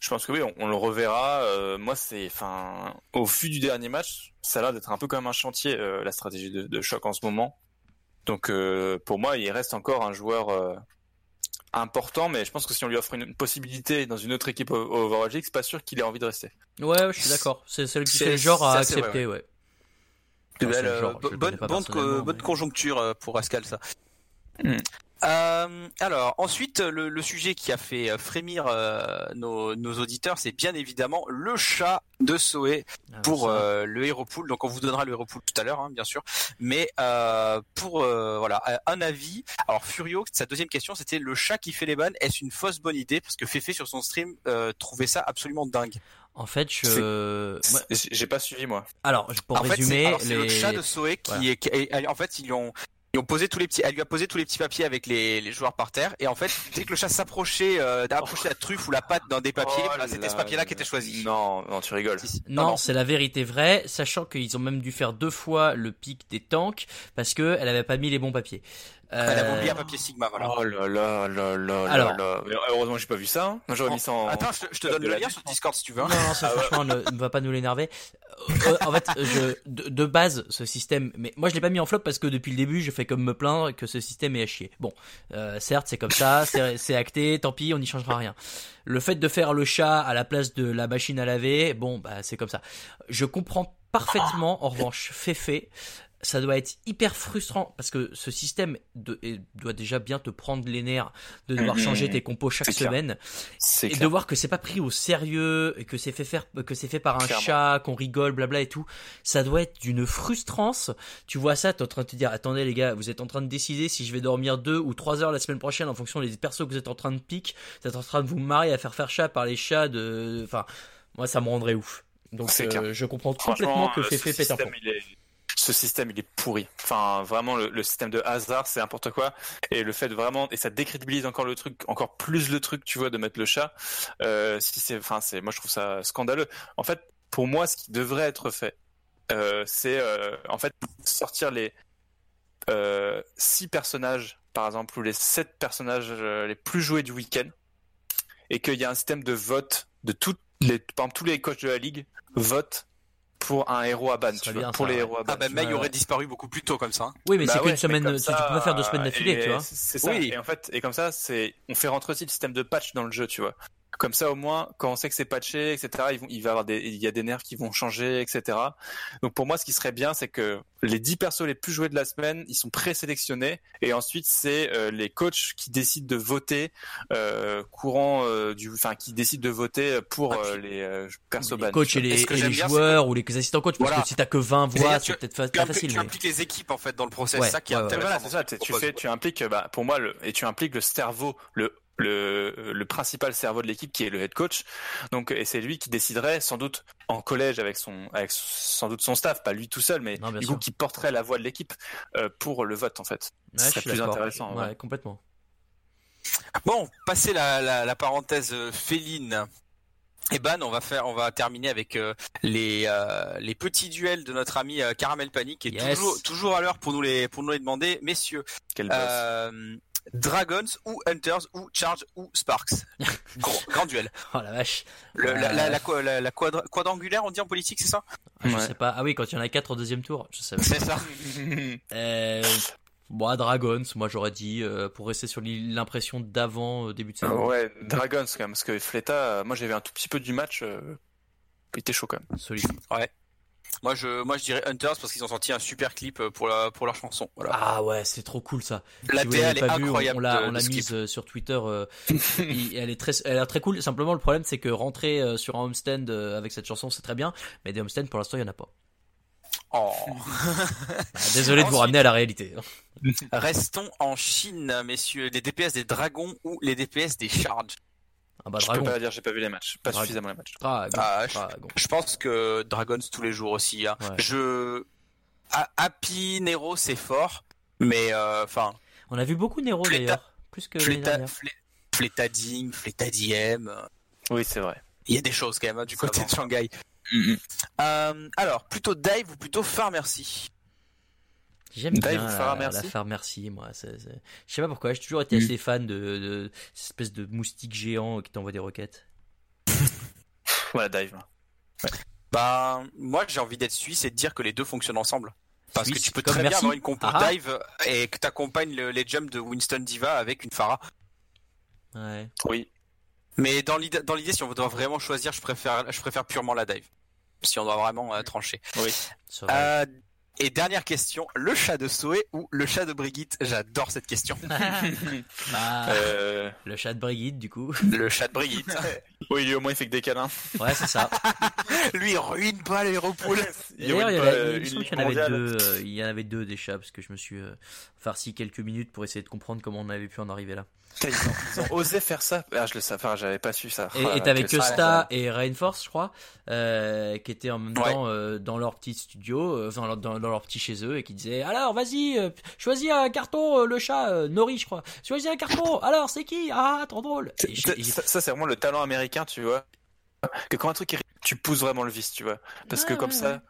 Je pense que oui, on, on le reverra. Euh, moi, c'est. Enfin, au vu du dernier match, ça a l'air d'être un peu comme un chantier, la stratégie de, de choc en ce moment. Donc, pour moi, il reste encore un joueur. important mais je pense que si on lui offre une, possibilité dans une autre équipe au, au Overwatch League, c'est pas sûr qu'il ait envie de rester. Ouais, je suis d'accord. C'est le, genre à accepter, ouais. Belle, le genre, euh, bonne, bonne, bonne mais- conjoncture euh, pour Rascal, ça. Hmm. Euh, alors ensuite le, le sujet qui a fait euh, frémir euh, nos, nos auditeurs c'est bien évidemment le chat de Soé Ah, pour euh, le Hero Pool. Donc on vous donnera le Hero Pool tout à l'heure, hein, bien sûr. Mais euh, pour euh, voilà un avis. Alors Furio, sa deuxième question, c'était le chat qui fait les bannes. Est-ce une fausse bonne idée? Parce que Fefe sur son stream euh, trouvait ça absolument dingue. En fait, je. J'ai pas suivi moi. Alors, pour en résumer, c'est les... le chat de Soé qui, Voilà. est, qui est- en fait ils lui ont ils ont posé tous les petits, elle lui a posé tous les petits papiers avec les, les joueurs par terre et en fait dès que le chat s'approchait euh, d'approcher la truffe ou la patte d'un des papiers, Oh bah, c'était ce papier-là là. qui était choisi. Non, non, tu rigoles. Si. Non, c'est la vérité vraie, sachant qu'ils ont même dû faire deux fois le pic des tanks parce que elle avait pas mis les bons papiers. Elle avait Euh, oublié un papier Sigma, voilà. Oh là là là là Alors. là là. Mais Heureusement, j'ai pas vu ça. hein. J'aurais mis ça en. Attends, je te, je te Top donne de le la lien sur Discord si tu veux. hein. Non, non, ça franchement ne, ne va pas nous l'énerver. Euh, en fait, je, de, de base, ce système, mais moi je l'ai pas mis en flop parce que depuis le début, je fais comme me plaindre que ce système est à chier. Bon, euh, certes, c'est comme ça, c'est c'est acté, tant pis, on n'y changera rien. Le fait de faire le chat à la place de la machine à laver, bon, bah c'est comme ça. Je comprends parfaitement, en revanche, Féfé, ça doit être hyper frustrant parce que ce système de- doit déjà bien te prendre les nerfs de devoir Mhm. changer tes compos chaque semaine et de clair. voir que c'est pas pris au sérieux et que c'est fait faire que c'est fait par un Clairement. chat qu'on rigole blabla et tout ça doit être d'une frustrance tu vois ça t'es en train de te dire attendez les gars vous êtes en train de décider si je vais dormir deux ou trois heures la semaine prochaine en fonction des persos que vous êtes en train de pique vous êtes en train de vous marier à faire faire chat par les chats de enfin moi ça me rendrait ouf donc euh, je comprends complètement que Fefe pète un il est- Ce système, il est pourri. Enfin, vraiment, le, système de hasard, c'est n'importe quoi. Et le fait vraiment, et ça décrédibilise encore le truc, encore plus le truc, tu vois, de mettre le chat. Euh, si c'est, enfin, c'est, moi, je trouve ça scandaleux. En fait, pour moi, ce qui devrait être fait, euh, c'est, euh, en fait, sortir les six personnages, par exemple, ou les sept personnages les plus joués du week-end, et qu'il y a un système de vote de toutes les, par tous les coachs de la ligue votent pour un héros à ban, Ça tu vois, bien, pour ça, les ouais. héros à ban. Ah bah May aurait disparu beaucoup plus tôt comme ça. hein. oui mais Bah c'est ouais, qu'une semaine comme tu ça, peux pas faire deux semaines d'affilée et tu vois C'est ça. Oui. Et en fait, et comme ça, c'est, on fait rentrer aussi le système de patch dans le jeu, tu vois. Comme ça, au moins, quand on sait que c'est patché, etc., ils vont, il va y avoir des, il y a des nerfs qui vont changer, etc. Donc pour moi, ce qui serait bien, c'est que les 10 persos les plus joués de la semaine, ils sont présélectionnés, et ensuite c'est euh, les coachs qui décident de voter euh, courant euh, du, enfin qui décident de voter pour Ah, euh, les euh, persos les ban. coachs et les, et bien, joueurs ou les assistants coachs? Parce Voilà. que si t'as que 20 voix c'est peut-être pas facile tu mais... impliques les équipes en fait dans le process, Ouais, c'est ça qui est ouais, ouais. intéressant. Voilà, c'est ça. Tu, fais, tu impliques, bah, pour moi, le, et tu impliques le cerveau, le, le, le principal cerveau de l'équipe qui est le head coach. Donc, et c'est lui qui déciderait, sans doute en collège avec son, avec sans doute son staff, pas lui tout seul, mais Non, du sûr. coup qui porterait la voix de l'équipe euh, pour le vote en fait. Ouais, Ce je serait suis plus intéressant, ouais, ouais. complètement Bon, passer la, la, la parenthèse euh, féline. Et ban, on va faire, on va terminer avec euh, les euh, les petits duels de notre ami euh, Caramel Panic qui est Yes. toujours toujours à l'heure pour nous les pour nous les demander, messieurs. Quel boss. Euh, Dragons ou Hunters ou Charge ou Sparks. Gros- grand duel. oh la vache Le, la, Euh, la, la, quoi- la- la quadra- quadrangulaire, on dit en politique, c'est ça? Ah, je Ouais. sais pas ah oui quand il y en a 4 au deuxième tour je sais pas C'est ça. Euh, moi, Dragons, moi j'aurais dit, euh, pour rester sur l'impression d'avant euh, début de saison. ouais, Dragons quand même, parce que Fleta, euh, moi vu un tout petit peu du match, euh, il était chaud quand même. Solide. Moi je moi je dirais Hunters parce qu'ils ont sorti un super clip euh, pour la pour leur chanson. Voilà. Ah ouais, c'est trop cool ça. la Si DA elle est vu, incroyable. On l'a, on mise euh, sur Twitter. euh, elle est très, elle a l'air très cool. Simplement, le problème, c'est que rentrer sur un homestand avec cette chanson, c'est très bien, mais des homestands pour l'instant, il y en a pas. Oh. Ah, désolé de vous ramener à la réalité. Restons en Chine, messieurs. Les DPS des dragons ou les DPS des charges Ah bah Je Dragon. peux pas dire, j'ai pas vu les matchs, pas Dragon. suffisamment les matchs. Dragon. Ah, je- Dragon. Je pense que Dragons tous les jours aussi. hein. Ouais. Je A- Happy Nero c'est fort, mais euh, enfin On a vu beaucoup Nero Fleta- d'ailleurs, plus que Fleta, dernière. Fleta, Fleta Ding, Fleta Diem, euh, Oui, c'est vrai. il y a des choses quand même hein, du côté de Shanghai. Euh, alors plutôt dive ou plutôt pharmacie J'aime bien la, la Pharmercy, moi. Je sais pas pourquoi, j'ai toujours été Mm. assez fan de, de cette espèce de moustique géant qui t'envoie des roquettes. Voilà, dive. Bah moi j'ai envie d'être suisse et de dire que les deux fonctionnent ensemble. Parce que tu peux très bien avoir une compo Ah dive et que tu accompagnes les jumps de Winston Diva avec une Farah. Ouais. Oui. Mais dans l'idée, si on doit vraiment choisir, je préfère, je préfère purement la dive. Si on doit vraiment euh, trancher. c'est vrai. Euh, et dernière question, le chat de Zoé ou le chat de Brigitte? J'adore cette question. Bah, Euh... Le chat de Brigitte, du coup. le chat de Brigitte. Oui, lui, au moins il fait que des câlins. Ouais, c'est ça. Lui, il ruine pas les repoules. D'ailleurs, il y, ruine pas, avait- euh, il une y en avait deux. euh, il y en avait deux des chats parce que je me suis euh, farci quelques minutes pour essayer de comprendre comment on avait pu en arriver là. Ils ont, ils ont osé faire ça. Ah, je le savais, enfin, j'avais pas su ça. Et Ah, t'avais que. Sta et Rainforce, je crois, euh, qui étaient en même Ouais. temps euh, dans leur petit studio, euh, dans, dans leur petit chez eux, et qui disaient alors vas-y, euh, choisis un carton, euh, le chat euh, Nori, je crois. Choisis un carton. Alors c'est qui? Ah, trop drôle. Et ça, c'est vraiment le talent américain, tu vois. Que quand un truc est tu pousses vraiment le vice, tu vois. Parce que comme ouais, ça, ouais.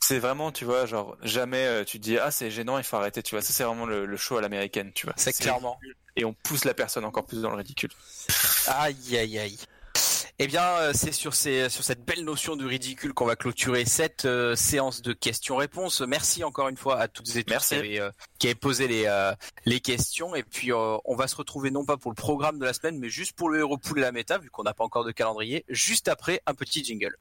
c'est vraiment, tu vois, genre, jamais euh, tu te dis, ah, c'est gênant, il faut arrêter, tu vois. Ça, c'est vraiment le, le show à l'américaine, tu vois. C'est clairement. Et on pousse la personne encore plus dans le ridicule. Aïe, aïe, aïe. Eh bien, euh, c'est sur, cette belle notion du ridicule qu'on va clôturer cette euh, séance de questions-réponses. Merci encore une fois à toutes et tous Qui, euh, qui, avez, posé les, euh, questions. Et puis, on va se retrouver non pas pour le programme de la semaine, mais juste pour le héros pool de la méta, vu qu'on n'a pas encore de calendrier, juste après un petit jingle.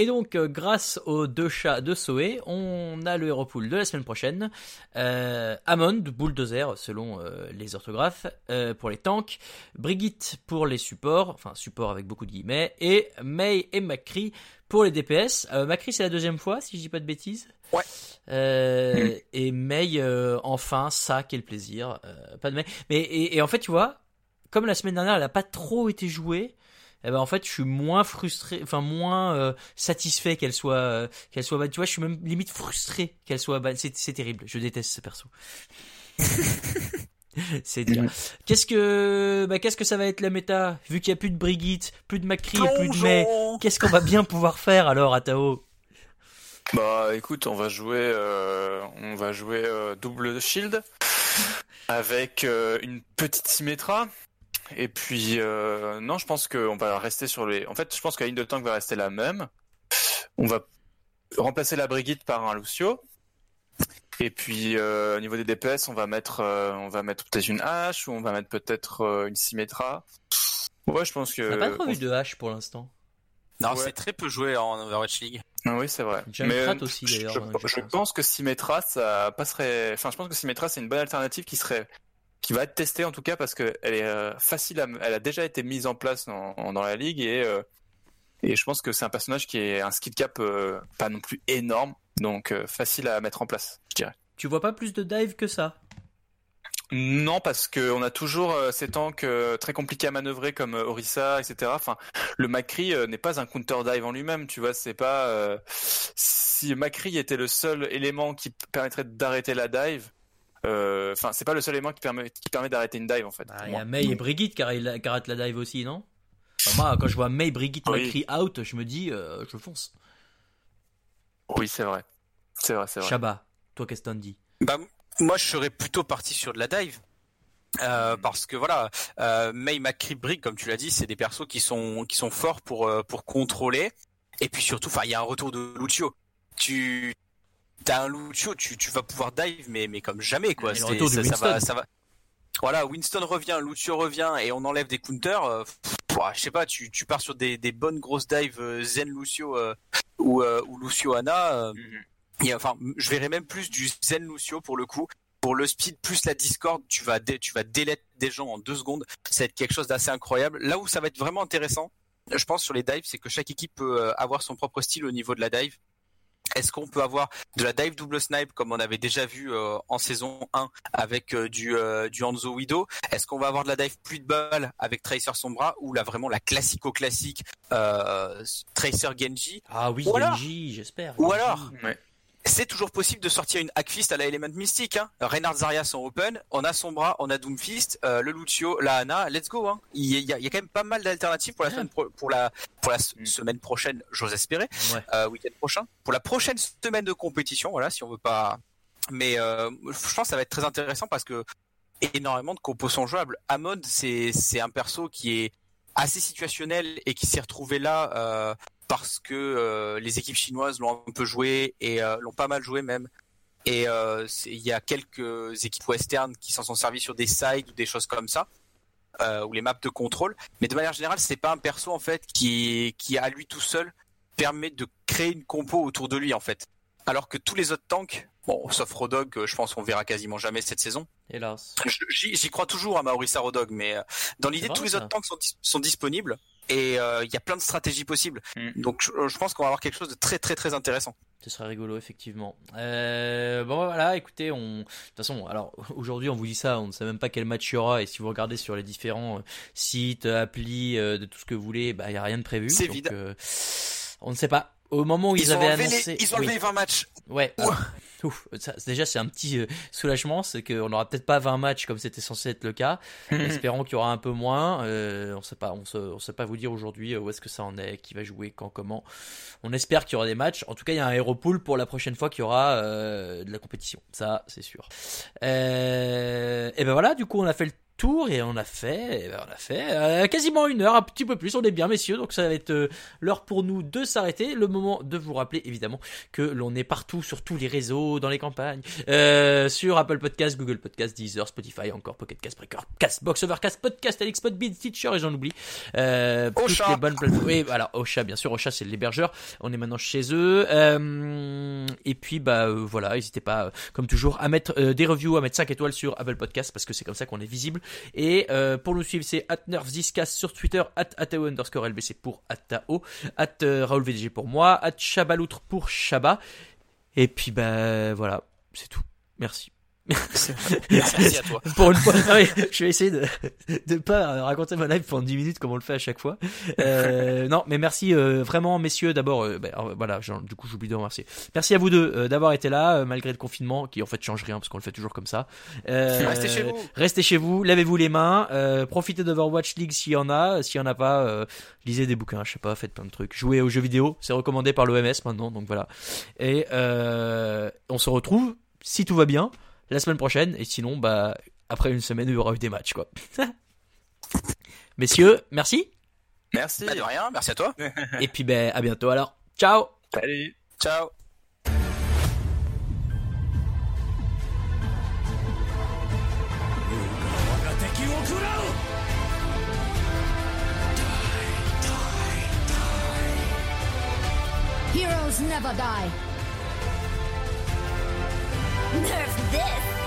Et donc, euh, grâce aux deux chats de Soé, on a le Hero Pool de la semaine prochaine. Euh, Hammond, Bulldozer, selon euh, les orthographes, euh, pour les tanks. Brigitte pour les supports, enfin support avec beaucoup de guillemets. Et May et McCree pour les DPS. McCree, c'est la deuxième fois, si je dis pas de bêtises. Ouais. Et May, enfin, ça, quel plaisir. Pas de May. Mais, et, et en fait, tu vois, comme la semaine dernière, elle a pas trop été jouée eh ben en fait je suis moins frustré enfin moins euh, satisfait qu'elle soit euh, qu'elle soit ban- tu vois je suis même limite frustré qu'elle soit ban- c'est c'est terrible. Je déteste ce perso. C'est dire qu'est-ce que bah qu'est-ce que ça va être la méta? Vu qu'il y a plus de Brigitte plus de Macri et plus de May qu'est-ce qu'on va bien pouvoir faire alors à Tao? Bah écoute, on va jouer, euh, on va jouer euh, double shield avec euh, une petite Symmetra. Et puis euh, non, je pense qu'on va rester sur les. En fait, je pense que la ligne de tank va rester la même. On va remplacer la Brigitte par un Lucio. Et puis euh, au niveau des DPS, on va mettre, euh, on va mettre peut-être une hache ou on va mettre peut-être euh, une Symmetra. Ouais, je pense que. on n'a pas trop on- vu de hache pour l'instant Non, Ouais. c'est très peu joué en Overwatch League. Ah oui, c'est vrai. Junkrat Mais, aussi, je- d'ailleurs, Je, hein, je pense que Symmetra, ça passerait. Enfin, je pense que Symmetra, c'est une bonne alternative qui serait, qui va être testée en tout cas parce que elle est euh, facile à, elle a déjà été mise en place dans, dans la ligue et euh, et je pense que c'est un personnage qui est un skill cap euh, pas non plus énorme, donc euh, facile à mettre en place, je dirais. tu vois pas plus de dive que ça? Non, parce que on a toujours euh, ces tanks très compliqués à manœuvrer comme Orisa, etc. Enfin, le Macri n'est pas un counter dive en lui-même, tu vois. C'est pas si Macri était le seul élément qui permettrait d'arrêter la dive. Euh, Enfin, c'est pas le seul élément qui permet qui permet d'arrêter une dive en fait. Bah, il y a. May et Brigitte qui arrêtent la dive aussi, non? Enfin, Moi, quand je vois May, Brigitte, Oui. Macri out, je me dis, euh, je fonce. Oui, c'est vrai. C'est vrai, c'est vrai. Shabba, toi, qu'est-ce que t'en dis? Bah, moi, je serais plutôt parti sur de la dive. Euh, parce que voilà, euh, May, McCree, Brick, comme tu l'as dit, c'est des persos qui sont qui sont forts pour euh, pour contrôler. Et puis surtout, enfin, il y a un retour de Lucio. Tu t'as un Lucio, tu, tu vas pouvoir dive, mais mais comme jamais quoi. Ça, ça va, Winston. ça va. Voilà, Winston revient, Lucio revient et on enlève des counters. euh, je sais pas, tu, tu pars sur des, des bonnes grosses dives euh, Zen Lucio euh, ou, euh, ou Lucio Anna. Mhm. enfin, je verrais même plus du Zen Lucio pour le coup. Pour le speed plus la Discord, tu vas dé- tu vas des gens en deux secondes. Ça va être quelque chose d'assez incroyable. Là où ça va être vraiment intéressant, je pense sur les dives, c'est que chaque équipe peut avoir son propre style au niveau de la dive. Est-ce qu'on peut avoir de la dive double snipe comme on avait déjà vu euh, en saison 1 avec euh, du euh, du Hanzo Widow Est-ce qu'on va avoir de la dive plus de balles avec Tracer Sombra ou là vraiment la classico classique euh, Tracer Genji? Ah oui, Genji, j'espère. Ou alors Ouais. C'est toujours possible de sortir une Hackfist à la Element Mystique. Hein. Reinhard Zarya sont open, on a Sombra, on a Doomfist, euh, le Lucio, la Hana, let's go. Hein. Il, y a, il y a quand même pas mal d'alternatives pour la semaine pro- pour la pour la s- Mm. semaine prochaine, j'ose espérer, Ouais. euh, week-end prochain, pour la prochaine semaine de compétition. Voilà, si on veut pas. Mais euh, je pense que ça va être très intéressant parce que énormément de compos sont jouables. Amon, c'est c'est un perso qui est assez situationnel et qui s'est retrouvé là euh, parce que euh, les équipes chinoises l'ont un peu joué et euh, l'ont pas mal joué même. Et euh, il y a quelques équipes western qui s'en sont servis sur des sides ou des choses comme ça, euh, ou les maps de contrôle. Mais de manière générale, c'est pas un perso en fait qui qui à lui tout seul permet de créer une compo autour de lui en fait. Alors que tous les autres tanks, bon, sauf Rodog, je pense qu'on verra quasiment jamais cette saison. Hélas. J'y crois toujours à Maorisa Rodog, mais euh, dans l'idée, tous les ça. autres tanks sont, dis- sont disponibles et euh, il y a plein de stratégies possibles. Mm. Donc je, je pense qu'on va avoir quelque chose de très très très intéressant. Ce serait rigolo, effectivement. Euh, bon, voilà, écoutez, on... de toute façon, alors aujourd'hui, on vous dit ça, on ne sait même pas quel match il y aura, et si vous regardez sur les différents euh, sites, applis, euh, de tout ce que vous voulez, bah, il n'y a rien de prévu. C'est vide. euh, on ne sait pas. Au moment où ils, avaient annoncé. les, ils ont Oui. enlevé les 20 matchs. Ouais. Ouf, ça, déjà c'est un petit euh, soulagement, c'est qu'on n'aura peut-être pas 20 matchs comme c'était censé être le cas. Espérons qu'il y aura un peu moins. Euh, on sait pas, on sait pas vous dire aujourd'hui euh, où est-ce que ça en est, qui va jouer, quand, comment. On espère qu'il y aura des matchs. En tout cas, il y a un hero pool pour la prochaine fois qu'il y aura euh, de la compétition. Ça, c'est sûr. Euh, et ben voilà, du coup, on a fait le tour et on a fait, eh ben, on a fait euh, quasiment une heure, un petit peu plus. On est bien, messieurs, donc ça va être euh, l'heure pour nous de s'arrêter. Le moment de vous rappeler évidemment que l'on est partout sur tous les réseaux, dans les campagnes, euh, sur Apple Podcast, Google Podcast, Deezer, Spotify, encore Pocket Cast, Breaker, Castbox, Overcast, Podcast, Alex, Podbean, Teacher et j'en oublie. Euh, toutes les bonnes plateformes. Oui, alors Ocha, bien sûr, Ocha c'est l'hébergeur. On est maintenant chez eux. Euh, et puis bah euh, voilà, n'hésitez pas, comme toujours, à mettre euh, des reviews, à mettre 5 étoiles sur Apple Podcast parce que c'est comme ça qu'on est visible. Et euh, pour nous suivre, c'est at nerfziscast sur Twitter, at atao underscore lbc pour atao, at euh, Raoul VDG pour moi, at chabaloutre pour Chaba. Et puis bah voilà, c'est tout. Merci. Merci à toi. Pour une fois, je vais essayer de de pas raconter ma live pendant 10 minutes comme on le fait à chaque fois. Euh, non, mais merci euh, vraiment messieurs d'abord. euh, alors, voilà, genre, du coup j'oublie de vous remercier. Merci à vous deux euh, d'avoir été là euh, malgré le confinement qui en fait change rien parce qu'on le fait toujours comme ça. Euh, Restez chez vous. Restez chez vous, lavez-vous les mains, euh, profitez d'Overwatch League s'il y en a. S'il y en a pas, euh, lisez des bouquins, je sais pas, faites plein de trucs. Jouez aux jeux vidéo, c'est recommandé par l'OMS maintenant, donc voilà. Et euh, on se retrouve si tout va bien la semaine prochaine et sinon bah après une semaine il y aura eu des matchs quoi. Messieurs, merci Merci. Bah, de rien, merci à toi. et puis ben à bientôt alors. Ciao. Salut. Ciao. Heroes never die. Nerf this!